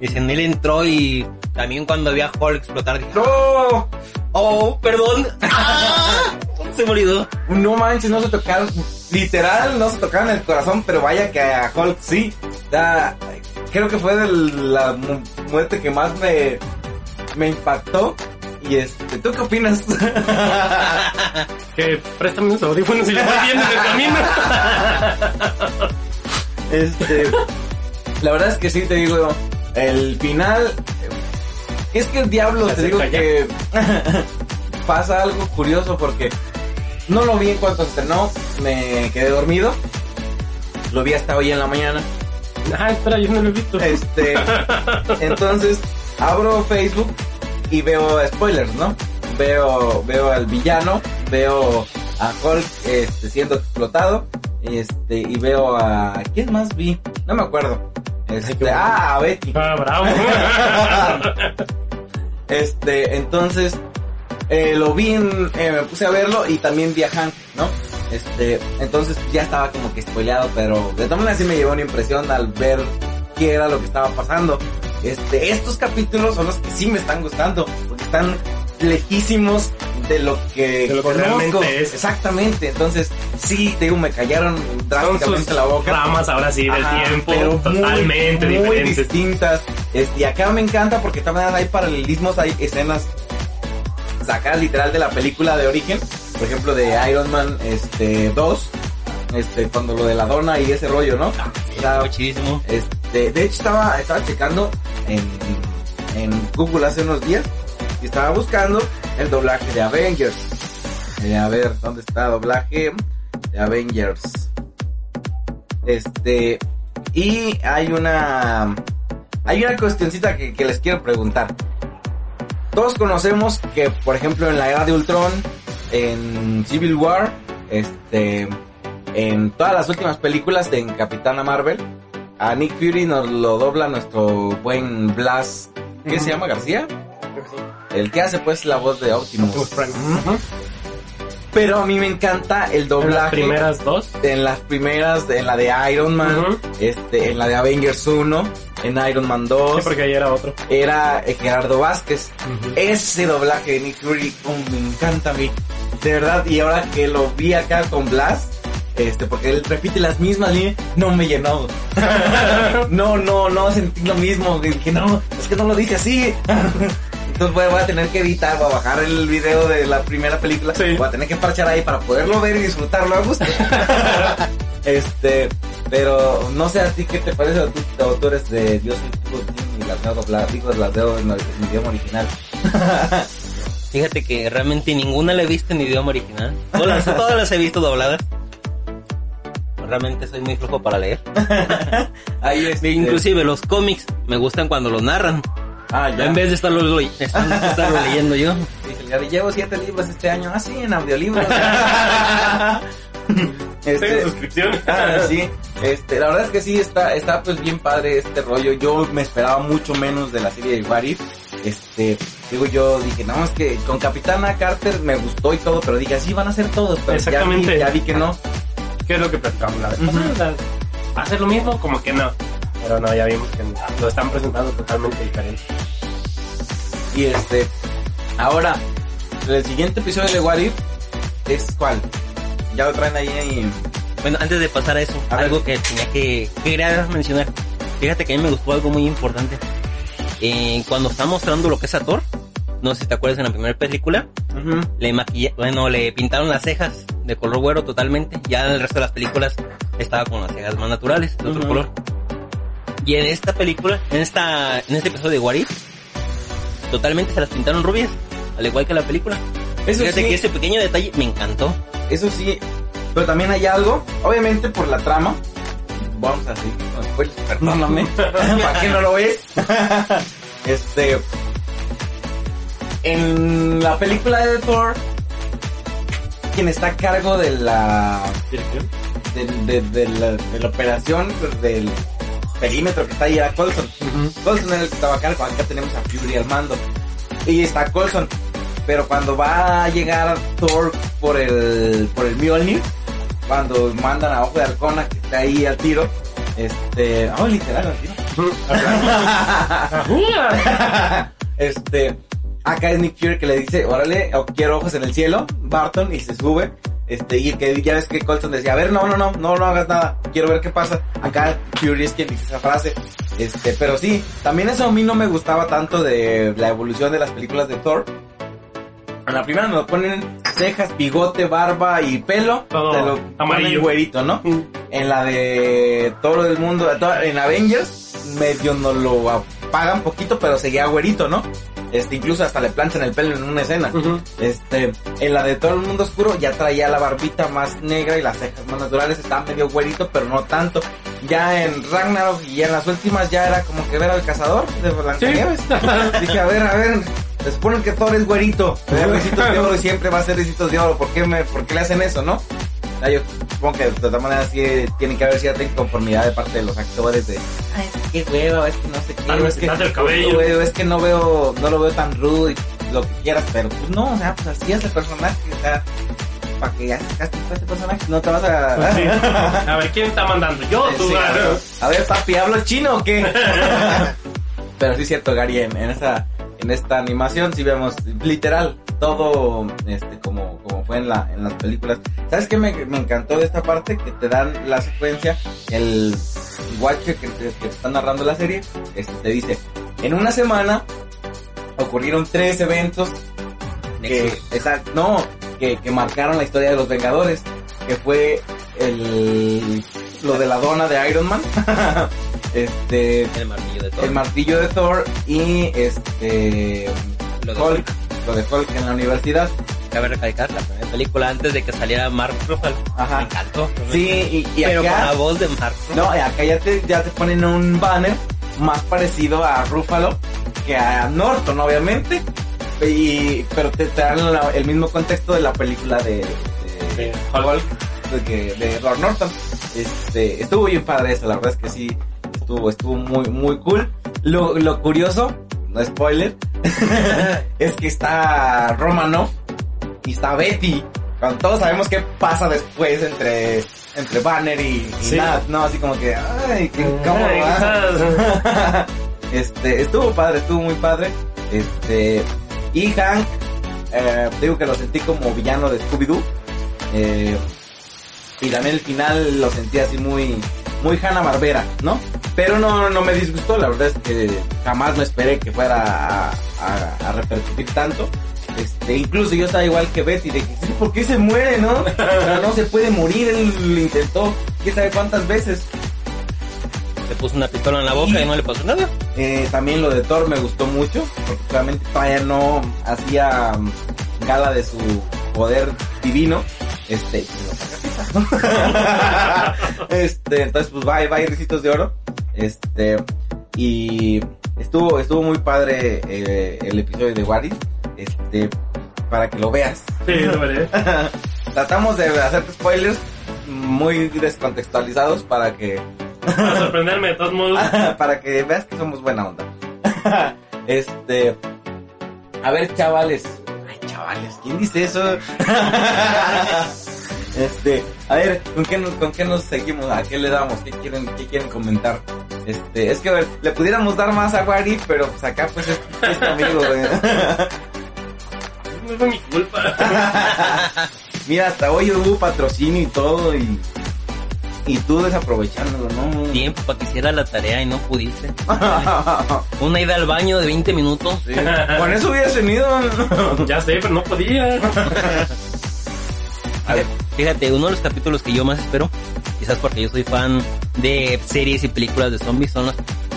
Dicen, él entró y también cuando vi a Hulk explotar, dije, no, oh, perdón. Ah, se me olvidó. no manches, no se tocaron, literal, no se tocaron el corazón, pero vaya que a Hulk sí. Da, creo que fue de la mu- muerte que más me, me impactó. Y este, ¿tú qué opinas? Que préstame unos audífonos y lo voy viendo en el camino. Este, la verdad es que sí te digo, el final es que el diablo te digo que pasa algo curioso porque no lo vi en cuanto se estrenó, me quedé dormido. Lo vi hasta hoy en la mañana. Ah, espera, yo no lo he visto. Este, entonces abro Facebook y veo spoilers, ¿no? Veo, veo al villano, veo a Hulk este, siendo explotado, este, y veo a ¿quién más vi? No me acuerdo. Este, bueno. ah, a Betty. Ah, bravo. Este, entonces eh, lo vi, en- eh, me puse a verlo y también vi a Hank, ¿no? Este, entonces ya estaba como que spoileado, pero de todas maneras sí me llevó una impresión al ver qué era lo que estaba pasando. Este, estos capítulos son los que sí me están gustando, porque están lejísimos de lo que, De lo que realmente es. Exactamente, entonces sí, te digo, me callaron drásticamente la boca. ramas ahora sí del Ajá, tiempo pero muy, totalmente muy diferentes. distintas. Este, y acá me encanta porque también hay paralelismos, hay escenas sacadas literal de la película de origen, por ejemplo de Iron Man este 2, este cuando lo de la dona y ese rollo, ¿no? Estuvo chidísimo. este, de hecho estaba estaba checando en en Google hace unos días estaba buscando el doblaje de Avengers. Eh, a ver, ¿dónde está doblaje? de Avengers. Este, y hay una, hay una cuestioncita que, que les quiero preguntar. Todos conocemos que, por ejemplo, en la era de Ultron, en Civil War, este, en todas las últimas películas de Capitana Marvel, a Nick Fury nos lo dobla nuestro buen Blas, ¿qué se llama García? El que hace pues la voz de Optimus. Pero a mí me encanta el doblaje. En las primeras dos. En las primeras, en la de Iron Man, este, en la de Avengers 1, en Iron Man 2. Sí, porque ahí era otro. Era eh, Gerardo Vázquez. Ese doblaje de Nick Fury oh, me encanta a mí. De verdad, y ahora que lo vi acá con Blas, este, porque él repite las mismas líneas, no me llenó. no, no, no sentí lo mismo. Dije, no, es que no lo dice así. Entonces voy, voy a tener que editar, voy a bajar el video de la primera película. Sí. Voy a tener que parchar ahí para poderlo ver y disfrutarlo a gusto. este, pero no sé a ti qué te parece, o tú, o tú eres de Dios y las veo dobladas, digo, las veo en, el- idioma original. Fíjate que realmente ninguna la he visto en idioma original. Todas las, todas las he visto dobladas. Realmente soy muy flojo para leer. Ahí este, Inclusive los cómics me gustan cuando los narran. Ah, ya. En vez de estarlo, le- estar- estarlo leyendo yo. Dice, ya llevo siete libros este año. Ah, sí, en audiolibros. Este, Tengo suscripción. Ah, sí. Este, la verdad es que sí, está, está pues bien padre este rollo. Yo me esperaba mucho menos de la serie de What If. Este, digo yo, dije, no, es que con Capitana Carter me gustó y todo, pero dije, así van a ser todos, pero ya vi, Exactamente. ya vi que no. ¿Qué es lo que platicamos la vez ¿Va a ser lo mismo? Como que no. Pero no, ya vimos que lo están presentando totalmente diferente. Y este, ahora, el siguiente episodio de What If es cuál? Ya lo traen ahí en... Bueno, antes de pasar a eso, A ver. algo que tenía que, que quería mencionar. Fíjate que a mí me gustó algo muy importante. Eh, cuando está mostrando lo que es a Thor, no sé si te acuerdas en la primera película, le maquilla, bueno, le pintaron las cejas de color güero totalmente. Ya en el resto de las películas estaba con las cejas más naturales, de otro color. Y en esta película, en esta, en este episodio de If, totalmente se las pintaron rubias, al igual que la película. Eso Fíjate sí. que ese pequeño detalle me encantó. Eso sí, pero también hay algo, obviamente por la trama. Vamos a seguir perdóname. ¿Para qué no lo ves? este. En la película de Thor, quien está a cargo de la. ¿Dirección? de, de- de la, de la operación, pues, del perímetro que está ahí era Colson. Colson era el que estaba a cargo, acá tenemos a Fury al mando. Y está Colson. Pero cuando va a llegar Thor por el, por el Mjolnir, cuando mandan a Ojo de Halcona que está ahí al tiro, este, oh, literal al tiro. este, acá es Nick Fury que le dice, órale, quiero ojos en el cielo, Barton, y se sube. Este, y que ya ves que Colson decía, a ver, no, no, no, no, no hagas nada, quiero ver qué pasa. Acá Fury es quien dice esa frase. Este, pero sí, también eso a mí no me gustaba tanto de la evolución de las películas de Thor. En la primera nos ponen cejas, bigote, barba y pelo. Todo te lo ponen amarillo. güerito, ¿no? En la de todo el mundo, en Avengers, medio nos lo apagan poquito, pero seguía güerito, ¿no? Este, incluso hasta le planchan el pelo en una escena. Este, en la de todo el mundo oscuro ya traía la barbita más negra y las cejas más naturales, estaba medio güerito, pero no tanto. Ya en Ragnarok y en las últimas ya era como que ver al cazador de Blancanieves. Dije, a ver, a ver, se supone que Thor es güerito, de oro y siempre va a ser de oro, ¿por qué, me, por qué le hacen eso, no? Ah, yo supongo que de todas maneras sí tiene que haber cierta inconformidad de parte de los actores de, ay, es que qué hueva, es que no sé qué, es que, el cabello. es que no veo, no lo veo tan rudo y lo que quieras, pero pues no, o sea, pues así es el personaje, o sea, para que hagas casting para este personaje, no te vas a... Sí. A ver, ¿quién está mandando? Yo, tú. Sí, a, ver, a ver, papi, ¿hablo chino o qué? Pero sí es cierto, Gary, en, en esta, en esta animación sí vemos literal todo este como, como fue en, la, en las películas. ¿Sabes qué me, me encantó de esta parte? Que te dan la secuencia, el watcher que te, que te está narrando la serie, este, te dice, en una semana ocurrieron tres eventos que, no, que, que marcaron la historia de los Vengadores, que fue el, lo de la dona de Iron Man, este, El martillo de Thor. el martillo de Thor y este, Lo de Hulk, lo de Hulk en la universidad. Cabe recalcar, la primera película antes de que saliera Mark Ruffalo. Ajá. Me encantó. Sí, y, y Pero acá- con la voz de Mark Ruffalo. No, acá ya te, ya te ponen un banner más parecido a Ruffalo que a Norton, obviamente. Y, pero te, te dan la- el mismo contexto de la película de, de De Hulk, de, de Edward Norton. Este, estuvo bien padre eso, la verdad es que sí, estuvo, estuvo muy, muy cool. Lo, lo curioso, no spoiler, es que está Romanoff y está Betty. Cuando todos sabemos qué pasa después entre, entre Banner y, y Sí. Nat, ¿no? Así como que, ay, qué cómo va. este, estuvo padre, estuvo muy padre. Este, y Hank, eh, digo que lo sentí como villano de Scooby-Doo. Eh, y también el final lo sentí así muy, muy Hanna Barbera, ¿no? Pero no, no me disgustó, la verdad es que jamás me esperé que fuera a, a- a repercutir tanto. Este, incluso yo estaba igual que Betty, de que, "Sí, ¿por qué se muere, no? Pero no se puede morir, él lo intentó, quién sabe cuántas veces. Le puso una pistola en la boca y no le pasó nada. Eh, también lo de Thor me gustó mucho, porque realmente todavía no hacía mm, gala de su poder divino. Este, este, entonces pues va, y va a ir ricitos de oro. Este, y estuvo, estuvo muy padre eh, el episodio de What If, Este, para que lo veas. Sí, lo veré. Tratamos de hacer spoilers muy descontextualizados para que Para sorprenderme, de todos modos. para que veas que somos buena onda. este. A ver, chavales. Ay, chavales, ¿quién dice eso? Este, a ver, ¿con qué, nos, ¿con qué nos seguimos? ¿A qué le damos? ¿Qué quieren, qué quieren comentar? Este, es que a ver, le pudiéramos dar más a Wari, pero pues acá pues es, es tu amigo, güey. No fue mi culpa. Mira, hasta hoy hubo patrocinio y todo y. Y tú desaprovechándolo, ¿no? Tiempo para que hiciera la tarea y no pudiste. Una ida al baño de 20 minutos. Sí, Con eso hubieras tenido. Ya sé, pero no podía. A ver. Fíjate, uno de los capítulos que yo más espero, quizás porque yo soy fan de series y películas de zombies, son los...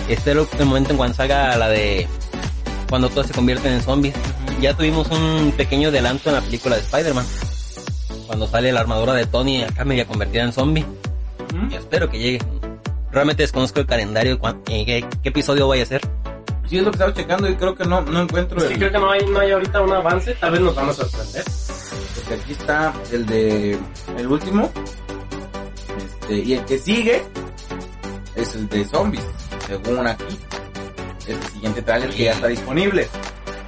Espero el momento en cuando salga la de... Cuando todos se convierten en zombies. Ya tuvimos un pequeño adelanto en la película de Spider-Man. Cuando sale la armadura de Tony acá media convertida en zombie. Yo espero que llegue. Realmente desconozco el calendario, eh, qué, qué episodio vaya a ser. Sí, es lo que estaba checando y creo que no, no encuentro Es el... creo que no hay, no hay ahorita un avance. Tal vez nos van a sorprender. Porque aquí está el de... El último. Este, y el que sigue es el de zombies, según aquí. Es el siguiente trailer que ya está disponible,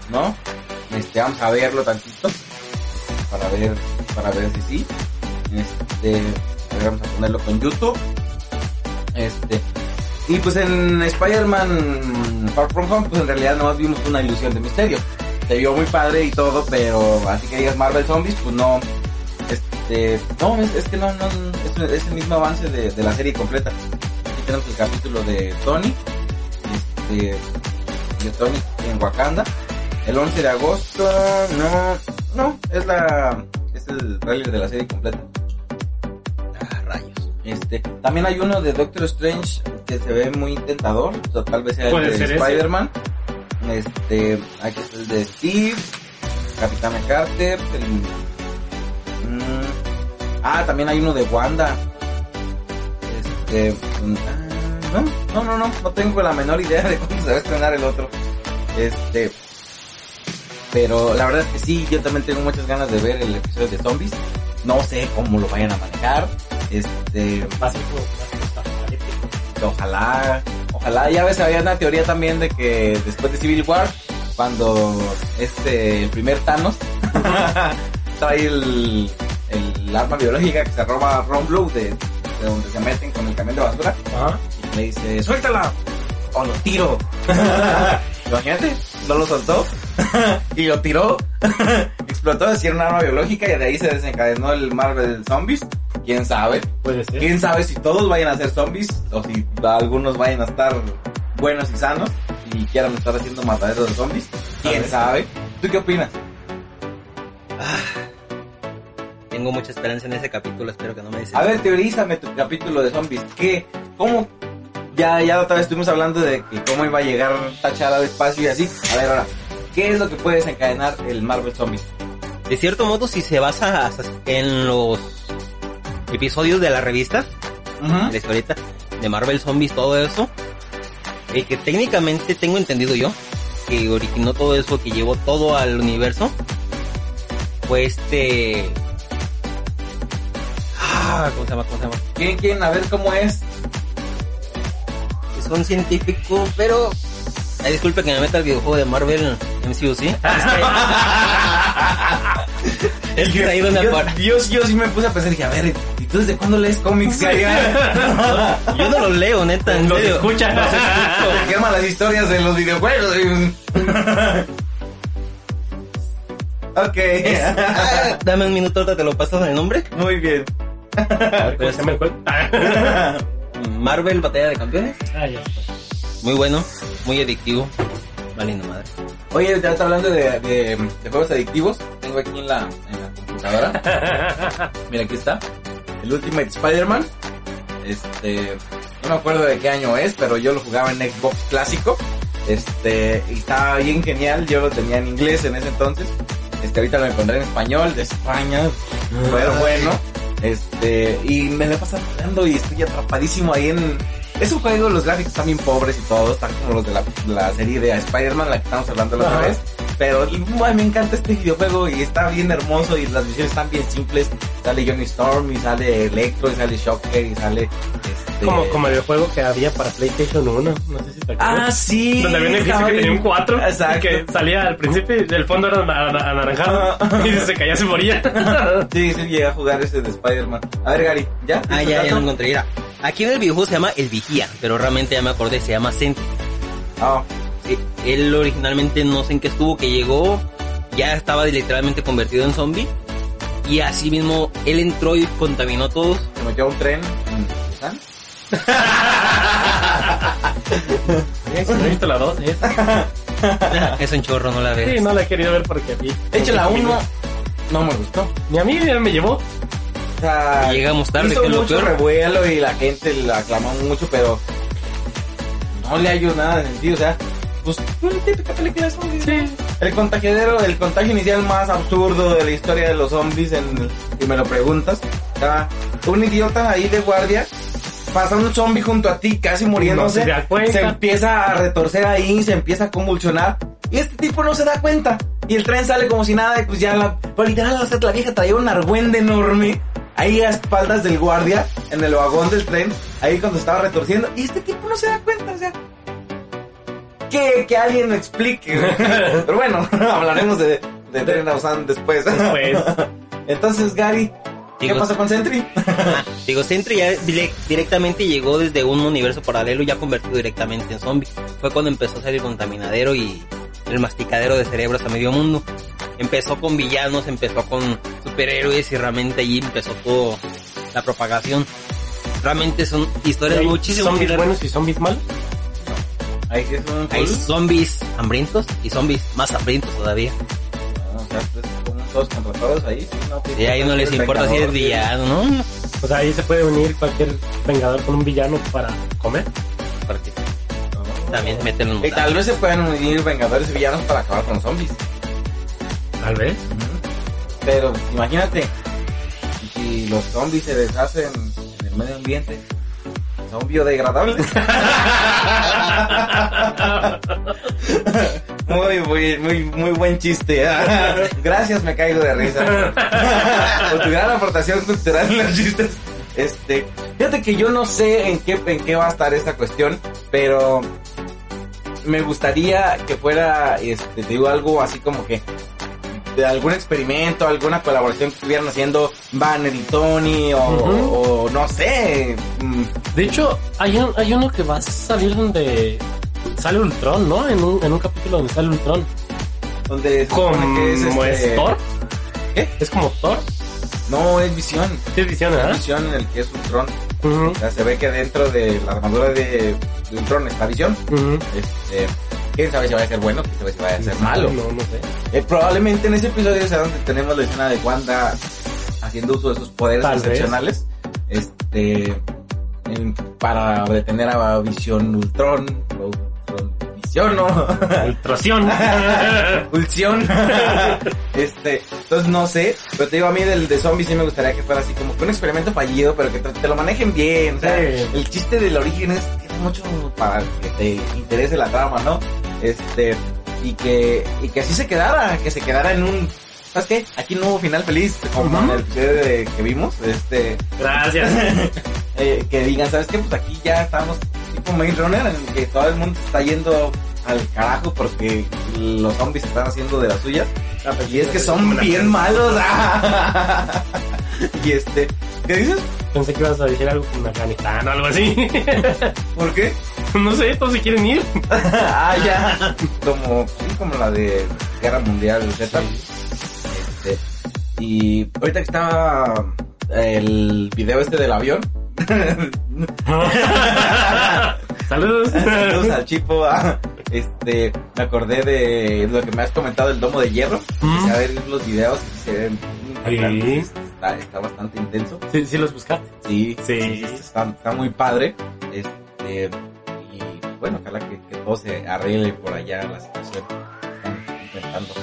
¿no? Este, vamos a verlo tantito. Para ver, para ver si sí. Este, vamos a ponerlo con YouTube. Este, y pues en Spider-Man Far From Home, pues en realidad nomás vimos una ilusión de misterio. Se vio muy padre y todo, pero así que digas Marvel Zombies, pues no. Este, no, es, es que no, no, es, es el mismo avance de, de la serie completa. Aquí tenemos el capítulo de Tony, este, de Tony en Wakanda. El 11 de agosto, no, no, es la, es el trailer de la serie completa. Ah, rayos. Este, también hay uno de Doctor Strange que se ve muy tentador, o sea, tal vez sea el de ese. Este, aquí está el de Steve, Capitán Carter, el, mm, ah, también hay uno de Wanda. Este, mm, ah, no, no, no, no, no tengo la menor idea de cuándo se va a estrenar el otro. Este, pero la verdad es que sí, yo también tengo muchas ganas de ver el episodio de zombies. No sé cómo lo vayan a manejar. Este, básico, ojalá, ojalá, ya ves, había una teoría también de que después de Civil War, cuando este, el primer Thanos trae el, el arma biológica que se roba Ron Blue de, de donde se meten con el camión de basura, Ajá. y le dice, suéltala, o lo tiro. Imagínate, no lo soltó, y lo tiró, explotó, decía un arma biológica, y de ahí se desencadenó el Marvel Zombies, quién sabe. Puede ser. Quién sabe si todos vayan a ser zombies o si algunos vayan a estar buenos y sanos y quieran estar haciendo mataderos de zombies. Quién sabe. ¿Tú qué opinas? Tengo mucha esperanza en ese capítulo, espero que no me dices. A ver, teorízame tu capítulo de zombies. ¿Qué? ¿Cómo? Ya, ya otra vez estuvimos hablando de que cómo iba a llegar Tachara al espacio y así. A ver, ahora, ¿qué es lo que puede desencadenar el Marvel Zombies? de cierto modo, si se basa en los episodios de la revista, Ujú. de historieta, de Marvel Zombies, todo eso, el que técnicamente tengo entendido yo, que originó todo eso, que llevó todo al universo, fue este... Ah, ¿cómo se llama? ¿Cómo se llama? ¿Quién, quién? A ver cómo es. Es un científico, pero... Ay, disculpe que me meta el videojuego de Marvel MCU, ¿sí? Es que ahí donde yo, yo, yo sí me puse a pensar, dije, a ver, ¿y tú desde cuándo lees cómics, Gary? Yo no los leo, neta, en Los serio. escucha. Te queman las historias de los videojuegos. ok. Ah, Dame un minuto, ahorita te lo pasas el nombre. Muy bien. ¿Cómo se llama el juego? Marvel Batalla de Campeones. Ah, ya. Muy bueno, muy adictivo. Valiendo madre. Oye, ya está hablando de, de- de juegos adictivos. Tengo aquí en la, en la computadora. Mira, aquí está. El Ultimate Spider-Man. Este. No me acuerdo de qué año es, pero yo lo jugaba en Xbox clásico. Este. Y estaba bien genial. Yo lo tenía en inglés en ese entonces. Este, ahorita lo encontré en español, de España. Pero bueno. Este. Y me la paso jugando y estoy atrapadísimo ahí en. Es un juego, los gráficos están bien pobres y todo, están como los de la, la serie de Spider-Man, la que estamos hablando la otra vez. Pero y, ay, me encanta este videojuego y está bien hermoso y las misiones están bien simples. Sale Johnny Storm y sale Electro y sale Shocker y sale este... Como, como el juego que había para PlayStation 1. No sé si te acuerdas. Ah, sí. Donde había un edificio que tenía un 4 Exacto. que salía al principio y del fondo era ana- ana- anaranjado y si se caía se moría. Sí, sí, llegué a jugar ese de Spider-Man. A ver, Gary, ¿ya? Ah, ¿Listo ya, ya lo encontré. Mira, aquí en el videojuego se llama El Vigía, pero realmente ya me acordé, se llama Sentry. Ah, Sí, él originalmente no sé en qué estuvo, que llegó, ya estaba literalmente convertido en zombie. Y así mismo él entró y contaminó todo. se metió a un tren no he visto la 2, ¿eh? Es un chorro, no la ves. Sí, no la he querido ver porque a mí. De hecho, la 1 no me gustó. Ni a mí ni a mí me llevó. O sea, Llegamos tarde, hizo que es lo peor. revuelo y la gente la aclamó mucho, pero no le ayudó nada de sentido. O sea, pues una típica película de zombies. Sí. El contagiadero, el contagio inicial más absurdo de la historia de los zombies, en, si me lo preguntas. Sea, un idiota ahí de guardia pasa un zombie junto a ti, casi muriéndose. No se empieza a retorcer ahí, se empieza a convulsionar. Y este tipo no se da cuenta. Y el tren sale como si nada, y pues ya la. Pero literal, sea, la vieja traía un argüende enorme. Ahí a espaldas del guardia, en el vagón del tren, ahí cuando estaba retorciendo. Y este tipo no se da cuenta, o sea. Que, que alguien lo explique. Pero bueno, hablaremos de, de Tren a Busan después. Después. Entonces, Gary, ¿qué Digo- pasó con Sentry? Digo, Sentry ya direc- directamente llegó desde un universo paralelo ya convertido directamente en zombie. Fue cuando empezó a ser el contaminadero y el masticadero de cerebros a medio mundo. Empezó con villanos, empezó con superhéroes y realmente allí empezó todo la propagación. Realmente son historias muchísimo zombies buenos y zombies malos. Un Hay full. zombies hambrientos y zombies más hambrientos todavía. No, o sea, pues, como un todos contra todos ahí. no te Y a ellos no les importa si es villano, ¿no? O sea, ahí se puede unir cualquier vengador con un villano para comer. Porque No. también meten los Y tal vez se puedan unir vengadores y villanos para acabar con los zombies. Tal vez. Pero imagínate, si los zombies se deshacen en el medio ambiente, son biodegradables. muy, muy, muy, muy buen chiste. Gracias, me caigo de risa. Por tu gran aportación cultural en los chistes. Este, fíjate que yo no sé en qué, en qué va a estar esta cuestión, pero me gustaría que fuera, este, te digo algo así como que de algún experimento, alguna colaboración que estuvieran haciendo Banner y Tony o, no sé. mm, De hecho, hay, un, hay uno que va a salir donde sale Ultron, ¿no? En un, en un capítulo donde sale Ultron. Donde Como es, este- Thor. ¿Qué? Es como Thor. No, es visión. Es visión, Es ¿verdad? visión en el que es Ultron. O sea, se ve que dentro de la armadura de, de Ultron está visión. ujú. Este, quién sabe si va a ser bueno, quién sabe si va a ser malo. No, no sé. Eh, probablemente en ese episodio sea donde tenemos la escena de Wanda haciendo uso de sus poderes excepcionales. Este. para detener a Visión Ultron. Ultron Ultración, ¿no? Ultración. Pulsión. este, entonces no sé, pero te digo, a mí del de zombies sí me gustaría que fuera así como que un experimento fallido, pero que te, te lo manejen bien. O sea, Sí. el chiste del origen es que es mucho para que te interese la trama, ¿no? Este, y que, y que así se quedara, que se quedara en un, ¿sabes qué? Aquí no hubo final feliz, como en el episodio de- que vimos, este, Gracias. eh, que digan, ¿sabes qué? Pues aquí ya estamos tipo Maze Runner, en el que todo el mundo se está yendo al carajo porque los zombies están haciendo de las suyas. Y es que son bien malos. y este, ¿qué dices? Pensé que ibas a decir algo como Afganistán o algo así. ¿Por qué? no sé, todos se quieren ir. ah, ya. Como, sí, como la de Guerra Mundial Z. Este, y ahorita que estaba el video este del avión. Saludos. Saludos al Chipo. ah, Este, me acordé de lo que me has comentado del domo de hierro. Mm. A ver los videos y se ven. Sí. Está, está bastante intenso. ¿Sí, sí los buscaste? Sí, Sí. está, está muy padre. Este, bueno, ojalá que, que todo se arregle por allá la situación que están enfrentando.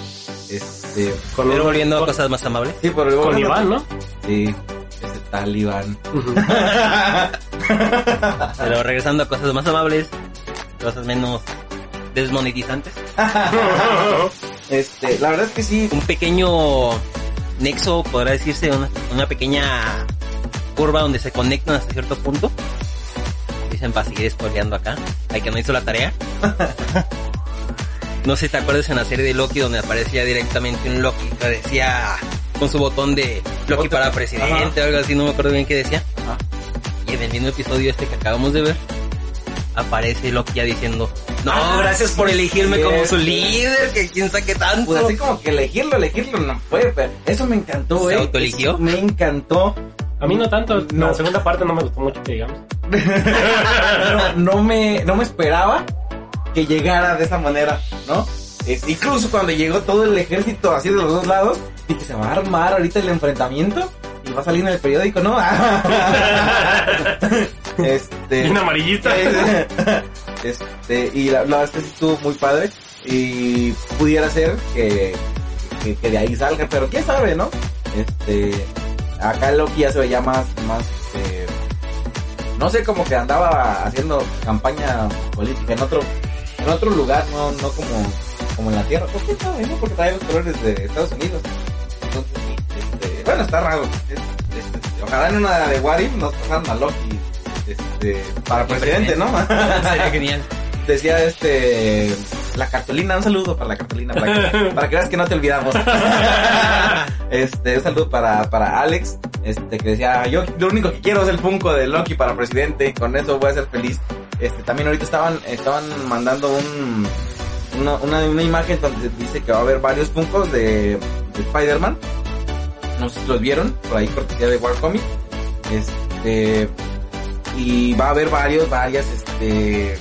Este, Con Pero volviendo a cosas más amables. sí, por el Con Iván, ¿no? Sí, ese tal Iván. Pero regresando a cosas más amables, cosas menos desmonetizantes. Este, la verdad es que sí, Un pequeño nexo, podrá decirse, una, una pequeña curva donde se conectan hasta cierto punto. Dicen para seguir spoileando acá. Hay que no hizo la tarea. no sé si te acuerdas en la serie de Loki donde aparecía directamente un Loki que decía con su botón de Loki para presidente o algo así, no me acuerdo bien qué decía. Ajá. Y en el mismo episodio este que acabamos de ver, aparece Loki ya diciendo, no, Ah, gracias por sí, elegirme como su líder, que quién sabe tanto. Pues así como que elegirlo, elegirlo no fue, pero eso me encantó, ¿Se eh. autoeligió? Me encantó. A mí no tanto. No. La segunda parte no me gustó mucho, que digamos. no, no me, no me esperaba que llegara de esa manera, ¿no? Es- incluso cuando llegó todo el ejército así de los dos lados, y que se va a armar ahorita el enfrentamiento y va a salir en el periódico, ¿no? este. Bien amarillista. Este, y la, la verdad es que estuvo muy padre. Y pudiera ser que, que, que de ahí salga, pero quién sabe, ¿no? Este, acá Loki ya se veía más, más, este, no sé, como que andaba haciendo campaña política en otro, en otro lugar, no, no como, como en la Tierra. ¿Por qué sabe, no? Porque trae los colores de Estados Unidos. Entonces, este, bueno, está raro. Es- es- este, ojalá en una de What If nos pasaran a Loki, este, para presidente, ¿no? Sería genial. decía este la cartulina, un saludo para la cartulina, para que, para que veas que no te olvidamos. este, un saludo para, para Alex, este, que decía, yo lo único que quiero es el Funko de Loki para presidente, con eso voy a ser feliz. Este, también ahorita estaban, estaban mandando un, una, una, una imagen donde dice que va a haber varios Funkos de, de Spider-Man. No sé si los vieron, por ahí cortesía de Warcomic. Este, y va a haber varios, varias, este,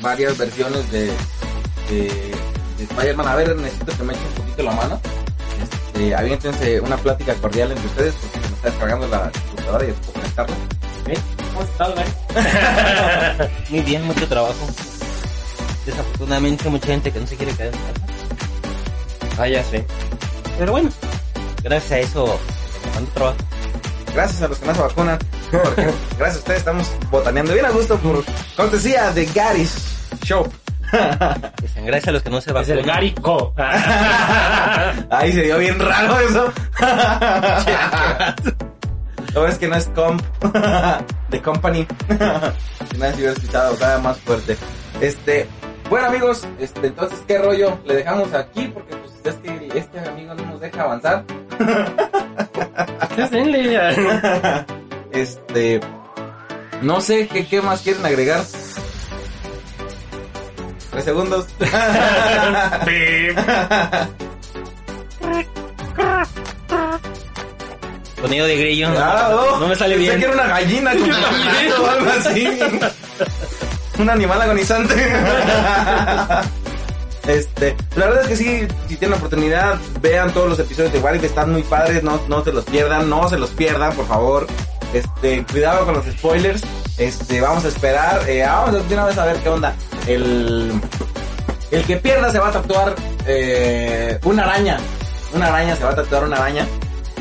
varias versiones de, de, de Spider-Man. A ver, necesito que me echen un poquito la mano. Este, aviéntense una plática cordial entre ustedes porque me está descargando la computadora y puedo conectarla. ¿Cómo estás, Gary? Muy bien, mucho trabajo. Desafortunadamente mucha gente que no se quiere quedar en casa. Ah, ya sé. Pero bueno, gracias a eso, trabajo. Gracias a los que no se vacunan. porque gracias a ustedes estamos botaneando bien a gusto por cortesía de Gary's Shop. Gracias a los que no se Es el vacunan. Gary Co. Ahí se dio bien raro eso. No es que no es comp de company. Si nadie se hubiera escuchado, estaba más fuerte. Este, bueno amigos, este, entonces qué rollo, le dejamos aquí porque pues es que este amigo no nos deja avanzar. Este, no sé qué, qué más quieren agregar. Tres segundos. Sonido de grillo. No, oh, no me sale pensé bien. que era una gallina con o algo así. Un animal agonizante. Este, la verdad es que sí, si tienen la oportunidad, vean todos los episodios de Warrior, están muy padres, no, no se los pierdan, no se los pierdan, por favor. Este, cuidado con los spoilers. Este, vamos a esperar, eh, vamos de una vez a ver qué onda. El, El que pierda se va a tatuar eh, una araña. Una araña, se va a tatuar una araña.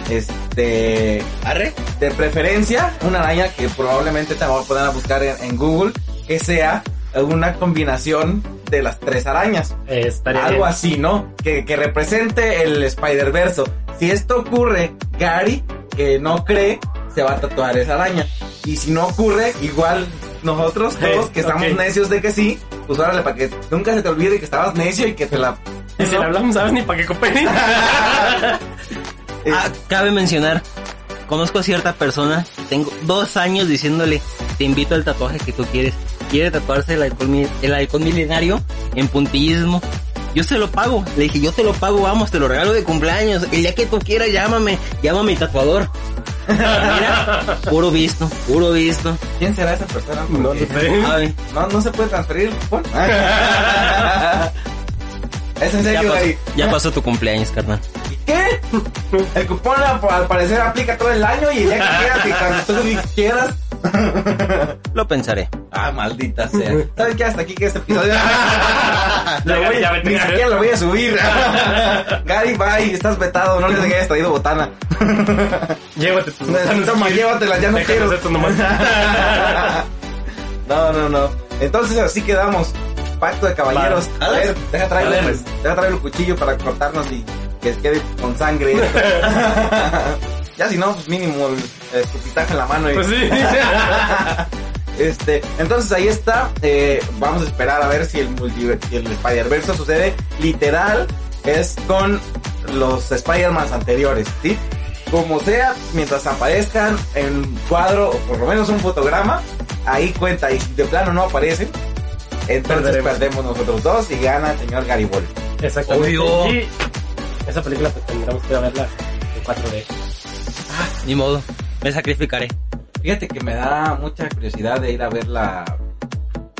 Este, ¿Arre? de preferencia, una araña que probablemente te voy a poner a buscar en, en Google, que sea una combinación de las tres arañas. Eh, Algo bien. así, ¿no? Que, que represente el Spider-Verse. Si esto ocurre, Gary, que no cree, se va a tatuar esa araña. Y si no ocurre, igual nosotros todos que estamos ok. necios de que sí, pues órale, para que nunca se te olvide que estabas necio y que te la... Y si le hablamos, ¿sabes ni para qué cooperen? Ah, cabe mencionar, conozco a cierta persona, tengo dos años diciéndole, te invito al tatuaje que tú quieres. Quiere tatuarse el halcón, mi- el halcón milenario en puntillismo. Yo se lo pago. Le dije, yo te lo pago, vamos, te lo regalo de cumpleaños. El día que tú quieras, llámame. Llama a mi tatuador. Mira, puro visto, puro visto. ¿Quién será esa persona? no lo sé. No, no se puede transferir el cupón. es en ya, serio, pasó, ya pasó tu cumpleaños, carnal. ¿Qué? El cupón al parecer aplica todo el año y el día que quieras y cuando tú quieras. Lo pensaré. Ah, maldita sea. ¿Saben qué? Hasta aquí que este episodio. Lo voy- ya ni siquiera lo voy a subir. Gary, bye, estás vetado. No les hayas traído botana. Llévate tus Toma, llévatela, ya no Déjanos quiero. esto nomás. No, no, no. Entonces así quedamos. Pacto de caballeros. A ver, deja traer, pues. deja traer el cuchillo para cortarnos y que quede con sangre. ya si no, pues mínimo el escupitaje en la mano. Y... Pues sí. Este, entonces ahí está. eh, vamos a esperar a ver si el, si el Spider-Verse sucede. Literal, es con los Spider-Man anteriores, ¿sí? Como sea, mientras aparezcan en cuadro o por lo menos un fotograma, ahí cuenta. Y si de plano no aparecen, entonces Perderemos. perdemos nosotros dos y gana el señor Garibaldi. Exactamente. Obvio. Y esa película pues tendremos que verla en 4D. Ni modo. Me sacrificaré. Fíjate que me da mucha curiosidad de ir a ver la,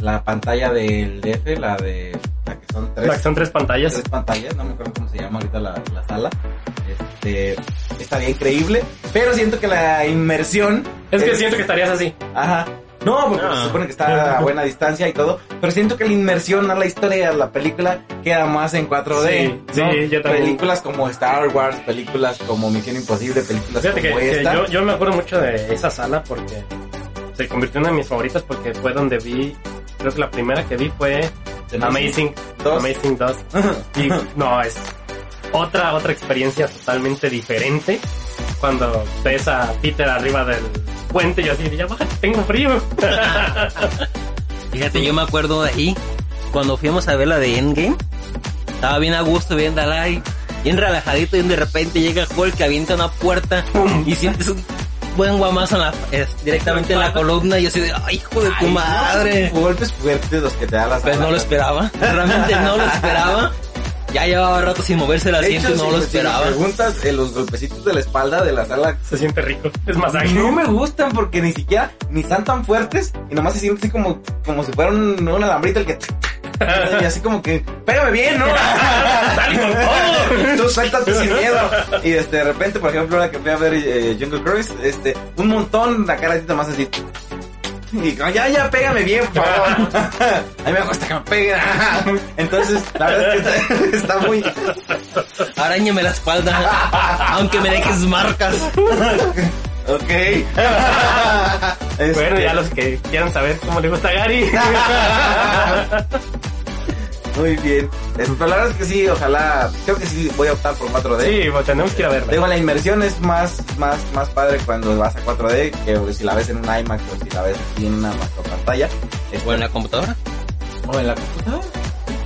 la pantalla del DF, la de la que son tres. La que son tres pantallas. tres pantallas, no me acuerdo cómo se llama ahorita la, la sala. Este, estaría increíble, pero siento que la inmersión. Es que siento que estarías así. Ajá. No, porque Ah. se supone que está a buena distancia y todo, pero siento que la inmersión a la historia, a la película, queda más en 4D. Sí, ¿no? sí, yo también. Películas como Star Wars, películas como Misión Imposible, películas Fíjate que, como que esta. yo, yo me acuerdo mucho de esa sala porque se convirtió en una de mis favoritas porque fue donde vi, creo que la primera que vi fue Amazing Dos. Amazing 2. Y no, es otra, otra experiencia totalmente diferente cuando ves a Peter arriba del puente y yo así, ya tengo frío. Fíjate, yo me acuerdo de ahí, cuando fuimos a ver la de Endgame, estaba bien a gusto viendo a ahí, bien relajadito, y de repente llega Hulk que avienta una puerta y sientes un buen guamazo en la- es, directamente en la columna y yo así de, ay, hijo de tu madre. no, golpes fuertes los que te da la Pues no lo esperaba, realmente no lo esperaba. Ya llevaba rato sin moverse el De asiento hecho, y no si lo me- si me esperaba. preguntas, eh, los golpecitos de la espalda de la sala Se siente rico, es masaje. no me gustan porque ni siquiera ni están tan fuertes y nomás se siente así como, como si fuera un, un alambrito el que y así como que pégame bien, ¿no? Dale con todo. Tú suéltate sin miedo. Y este, de repente, por ejemplo, ahora que fui a ver eh, Jungle Cruise, este, un montón la cara así más así. Y como, ya, ya, pégame bien, por favor. A mí me gusta que me peguen. Entonces, la verdad es que está, está muy, Arañame la espalda, aunque me dejes marcas. Ok. Este, Bueno, ya los que quieran saber cómo le gusta a Gary. Muy bien. Pero la verdad es que sí, ojalá. Creo que sí voy a optar por 4D. Sí, pues tenemos que ir a verla. Digo, la inmersión es más, más, más padre cuando vas a 4D que si la ves en un iMac o si la ves aquí en una macropantalla. Este, O en la computadora, o en la computadora.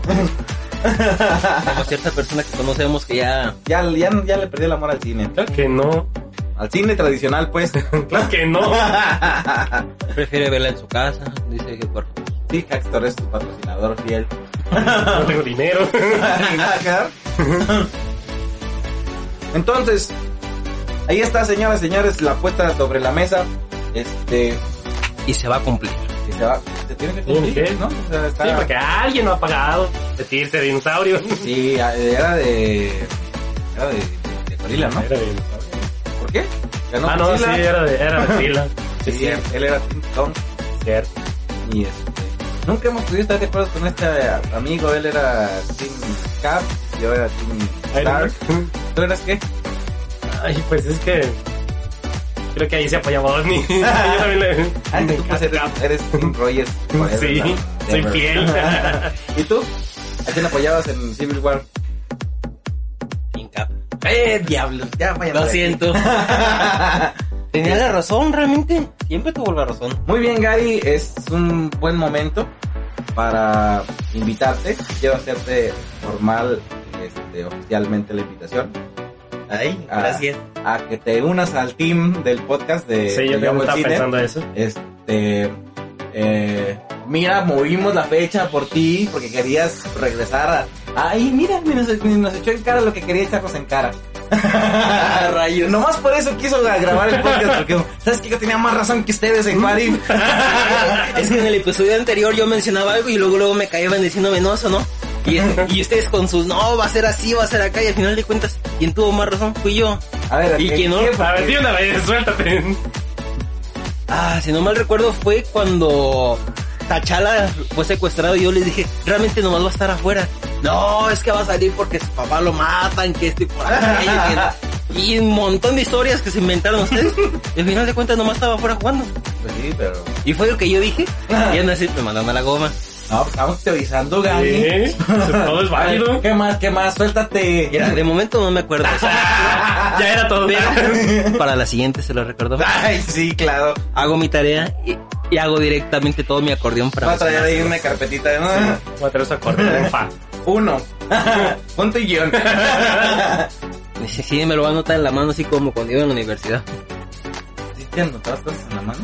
como cierta persona que conocemos que ya Ya, ya, ya le perdí el amor al cine. Claro que no. Al cine tradicional, pues. Claro que no. prefiere verla en su casa, dice que por sí, Hackstor es tu patrocinador fiel. No tengo dinero. Ni nada. Entonces, ahí está, señoras y señores, la apuesta sobre la mesa. Este, y se va a cumplir. se va, se tiene que ¿Tiene cumplir? ¿no? O sea, está- Sí, porque alguien no ha pagado de tirse de dinosaurio. Sí, era de. Era de, de gorila, ¿no? Era de dinosaurio. ¿Por qué? Ganó Ah, no, sí, era de, era de. Sí, Sí, él era Tim Kong cierto. y este. Nunca hemos podido estar de acuerdo con este amigo. Él era Team Cap, yo era Team Stark. ¿Tú eras qué? Ay, pues es que. Creo que ahí se apoyaba Osni. Yo también le. Ah, tú pues eres, eres Team Rogers. Sí, soy fiel. ¿Y tú? ¿A quién apoyabas en Civil War? Sin cap. ¡Eh, diablos! Ya vayan Lo siento. Tenía la razón, realmente. Siempre tuvo la razón. Muy bien, Gary, es un buen momento para invitarte. Quiero hacerte formal, este, oficialmente la invitación Ay, Ah. gracias. a que te unas al team del podcast de Sí, yo de también Yo estaba pensando eso. Este, eh, mira, movimos la fecha por ti porque querías regresar a. Ay, mira, ni nos, ni nos echó en cara lo que quería echarnos en cara. Rayos. Nomás por eso quiso grabar el podcast porque, ¿sabes qué? Yo tenía más razón que ustedes en Juárez. Es que en el episodio anterior yo mencionaba algo y luego luego me caían diciéndome no, eso no. Y, y ustedes con sus no, va a ser así, va a ser acá y al final de cuentas, quien tuvo más razón fui yo. A ver, ¿Y ¿qué- quién no? qué- A ver, di una vez, suéltate. Ah, si no mal recuerdo fue cuando Tachala fue secuestrado y yo les dije, realmente nomás va a estar afuera. No, es que va a salir porque su papá lo matan, que este por acá, y, un montón de historias que se inventaron ustedes. Y al final de cuentas nomás estaba afuera jugando. Pues sí, pero. Y fue lo que yo dije. Y aún así me mandaron a la goma. No, pues, estamos teorizando, Gary. Sí, todo es válido. ¿Qué más? ¿Qué más? Suéltate. Mira, de momento no me acuerdo. O sea, Ya era todo. pero para la siguiente se lo recuerdo. Ay, sí, claro. Hago mi tarea y, y hago directamente todo mi acordeón para Va a traer ahí una carpetita. ¿no? Voy a traer esa correa en fa. Uno. Punto y guion. Sí, sí, me lo va a anotar en la mano así como cuando iba a la universidad. ¿Sí te anotabas cosas en la mano?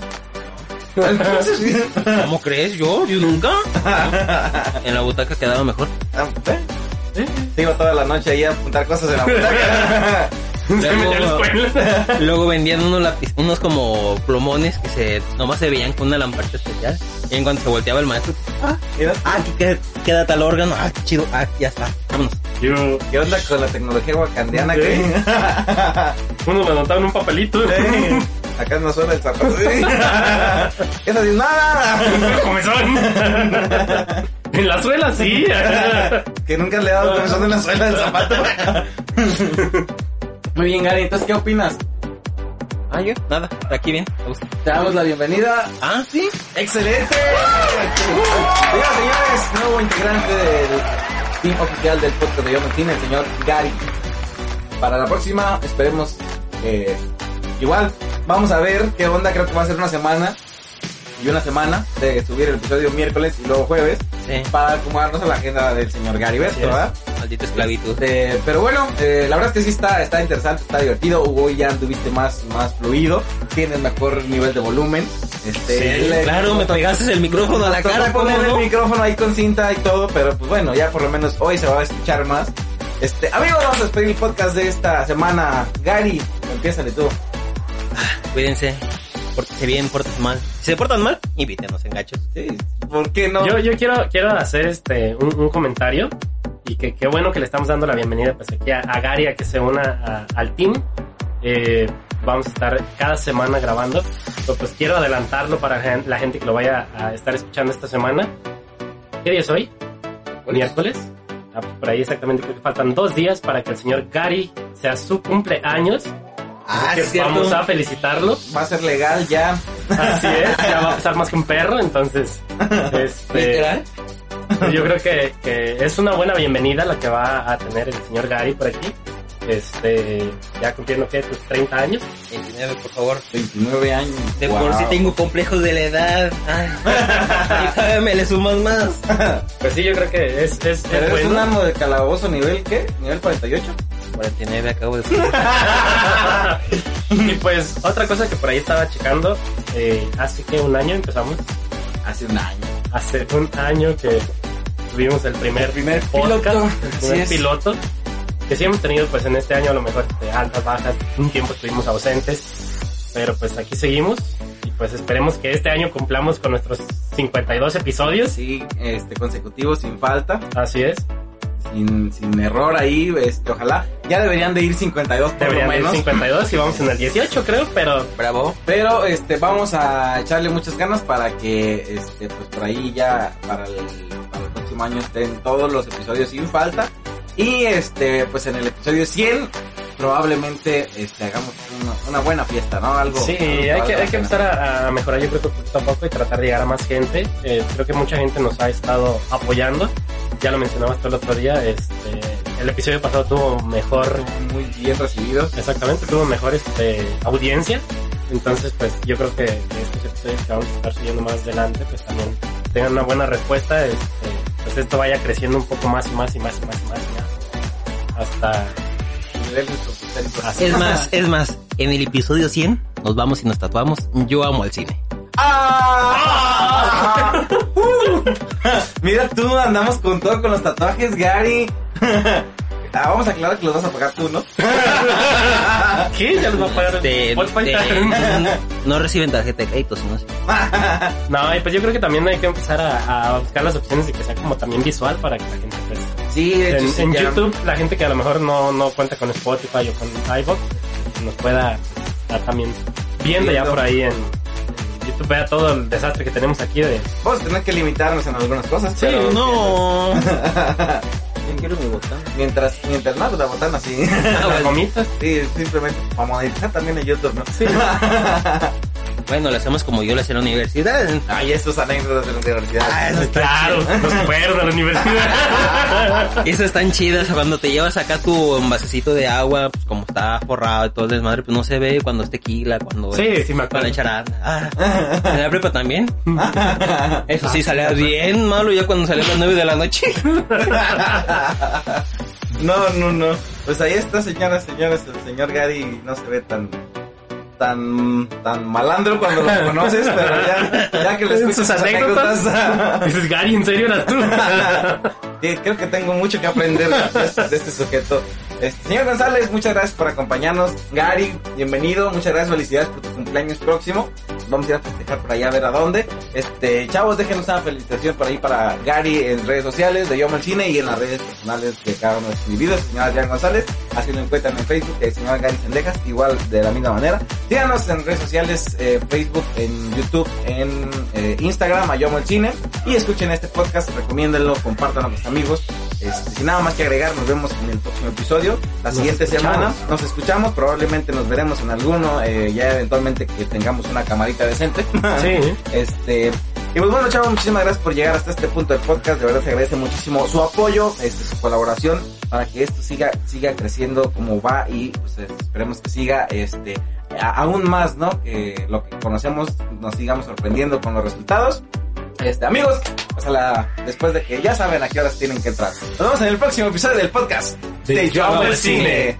Entonces, ¿Cómo crees? ¿Yo? ¿Yo nunca? En la butaca quedaba mejor. ah, ¿eh? Se iba toda la noche ahí a apuntar cosas en la butaca. Luego vendían unos lápiz, unos como plomones que se nomás se veían con una lamparita especial. Y en cuanto se volteaba el maestro, ah, ah, aquí queda, queda tal órgano, ah, qué chido, ah, ya está, vámonos. Yo, ¿Qué onda con la tecnología wakandiana? Sí. que uno me anotaba en un papelito. Sí. Acá no suena el zapato. Eso dice nada. Comezón. En la suela, sí. Que nunca le he dado comezón en la suela del zapato. Muy bien, Gary. Entonces, ¿qué opinas? Ah, yo, nada, aquí bien, me gusta. Te damos la bienvenida. Ah, sí. ¡Excelente! Y señores, nuevo integrante del team oficial del podcast de Yo Cine, el señor Gary. Para la próxima, esperemos que igual vamos a ver qué onda. Creo que va a ser una semana y una semana de subir el episodio miércoles y luego jueves Sí. para acomodarnos a la agenda del señor Gary es. ¿verdad? Maldita esclavitud. Este, pero bueno, eh, la verdad es que sí está, está interesante, está divertido. Hugo ya anduviste más, más fluido, tienes mejor nivel de volumen. Este, Sí, le- Claro, me pegaste el micrófono a la cara, ¿cómo poner no? el micrófono ahí con cinta y todo, pero pues bueno, ya por lo menos hoy se va a escuchar más. Este, amigos, vamos a despedir el podcast de esta semana. Gary, empiézale tú. Cuídense, pórtense bien, pórtense mal. Si se portan mal, invítenos en gachos. Sí, ¿Por qué no? Yo, yo quiero, quiero hacer este un, un comentario y que qué bueno que le estamos dando la bienvenida pues aquí a, a Gary a que se una a- al team. Eh, vamos a estar cada semana grabando. Pero, pues quiero adelantarlo para la gente que lo vaya a estar escuchando esta semana. ¿Qué día es hoy? Miércoles. Ah, pues, por ahí exactamente creo que faltan dos días para que el señor Gary sea su cumpleaños. Ah, que sí, cierto. vamos a felicitarlo. Va a ser legal ya. Así es, ya va a pesar más que un perro, entonces este, Literal. yo creo que, que es una buena bienvenida la que va a tener el señor Gary por aquí. Este, ya cumpliendo que tus 30 años. 29, por favor. 29 años. De Wow. por sí tengo complejos de la edad. Ay, y todavía me le sumas más. Pues sí, yo creo que es, es, es Pero es bueno. un amo de calabozo nivel ¿qué? Nivel 48. 49 acabo de y pues otra cosa que por ahí estaba checando, eh, hace que un año empezamos, Hace un año. hace un año que tuvimos el primer, El primer podcast, piloto, el primer piloto, que sí hemos tenido pues en este año a lo mejor este, altas, bajas, un tiempo estuvimos ausentes, pero pues aquí seguimos y pues esperemos que este año cumplamos con nuestros 52 episodios, Sí, este, consecutivo sin falta. así es. Sin, sin error ahí, este, ojalá. Ya deberían de ir 52 por Deberían lo ir menos. 52 y vamos en el 18 creo, pero Bravo. Pero este vamos a echarle muchas ganas para que este pues por ahí ya para el, para el próximo año estén todos los episodios sin falta. Y este pues en el episodio 100 probablemente este hagamos una, una buena fiesta, ¿no? Algo sí, algo hay que, hay que empezar a, a mejorar yo creo que poquito a poco y tratar de llegar a más gente. Eh, creo que mucha gente nos ha estado apoyando. Ya lo mencionabas tú el otro día, este, el episodio pasado tuvo mejor muy bien recibidos. Exactamente, tuvo mejor este, audiencia. Entonces, pues yo creo que, que estos episodios que vamos a estar siguiendo más adelante, pues también tengan una buena respuesta. Este, pues esto vaya creciendo un poco más y más y más y más y más. y más, hasta nivel Es más, es más, en el episodio 100 nos vamos y nos tatuamos. Yo amo el cine. ¡Ah! Uh. Mira tú, andamos con todo con los tatuajes, Gary. Ah, vamos a aclarar que los vas a pagar tú, ¿no? ¿Qué? ¿Ya los va a pagar De- Spotify? de- no reciben tarjeta de crédito, sino así. No, y pues yo creo que también hay que empezar a, a buscar las opciones y que sea como también visual para que la gente pues, Sí, de hecho, en, sí, en ya. YouTube la gente que a lo mejor no, no cuenta con Spotify o con iVoox nos pueda estar también viendo ya por ahí en, YouTube vea todo el desastre que tenemos aquí de Vamos a tener que limitarnos en algunas cosas. Sí, pero No. Quiero mi botón. Mientras, mientras más la botana las gomitas. Sí, simplemente para monetizar también en YouTube, ¿no? Sí. Bueno, lo hacemos como yo lo hacía en la universidad. Ay, estos anécdotas de la universidad. Ah, eso está Claro, nos fueron a la universidad. Esas están chidas. Cuando te llevas acá tu envasecito de agua, pues como está forrado y todo el desmadre, pues no se ve cuando es tequila, cuando Sí, es sí me para acuerdo. echar a- ah, en la prepa también. Eso sí, salía bien malo ya cuando salía a las 9 de la noche. No, no, no. Pues ahí está, señoras, señores. El señor Gary no se ve tan tan tan malandro cuando lo conoces, pero ya, ya que le escuchas Sus anécdotas. anécdotas, Dices, Gary, ¿en serio eras tú? Sí, creo que tengo mucho que aprender de, este- de este sujeto. Este, señor González, muchas gracias por acompañarnos. Gary, bienvenido. Muchas gracias, felicidades por tu cumpleaños próximo. Vamos a ir a festejar por allá a ver a dónde. Este, chavos, déjenos una felicitación por ahí para Gary en redes sociales de Yo Amo el Cine y en las redes personales de cada uno de sus individuos. Señor Adrián González, así lo encuentran en Facebook, el señor Gary Sendejas, igual de la misma manera. Síganos en redes sociales, eh, Facebook, en YouTube, en eh, Instagram, a Yo Amo el Cine. Y escuchen este podcast, recomiéndenlo, compártanlo con sus amigos. Este, sin nada más que agregar, nos vemos en el próximo episodio. La Nos siguiente escuchamos. semana nos escuchamos, probablemente nos veremos en alguno, eh, ya eventualmente que tengamos una camarita decente. Sí. Este, y pues bueno, chavos, muchísimas gracias por llegar hasta este punto del podcast. De verdad se agradece muchísimo su apoyo, este, su colaboración para que esto siga, siga creciendo como va y pues esperemos que siga, este, a- aún más, ¿no? Que lo que conocemos nos sigamos sorprendiendo con los resultados. Este, amigos, la, después de que ya saben a qué horas tienen que entrar. Nos vemos en el próximo episodio del podcast de, de Yo Cine.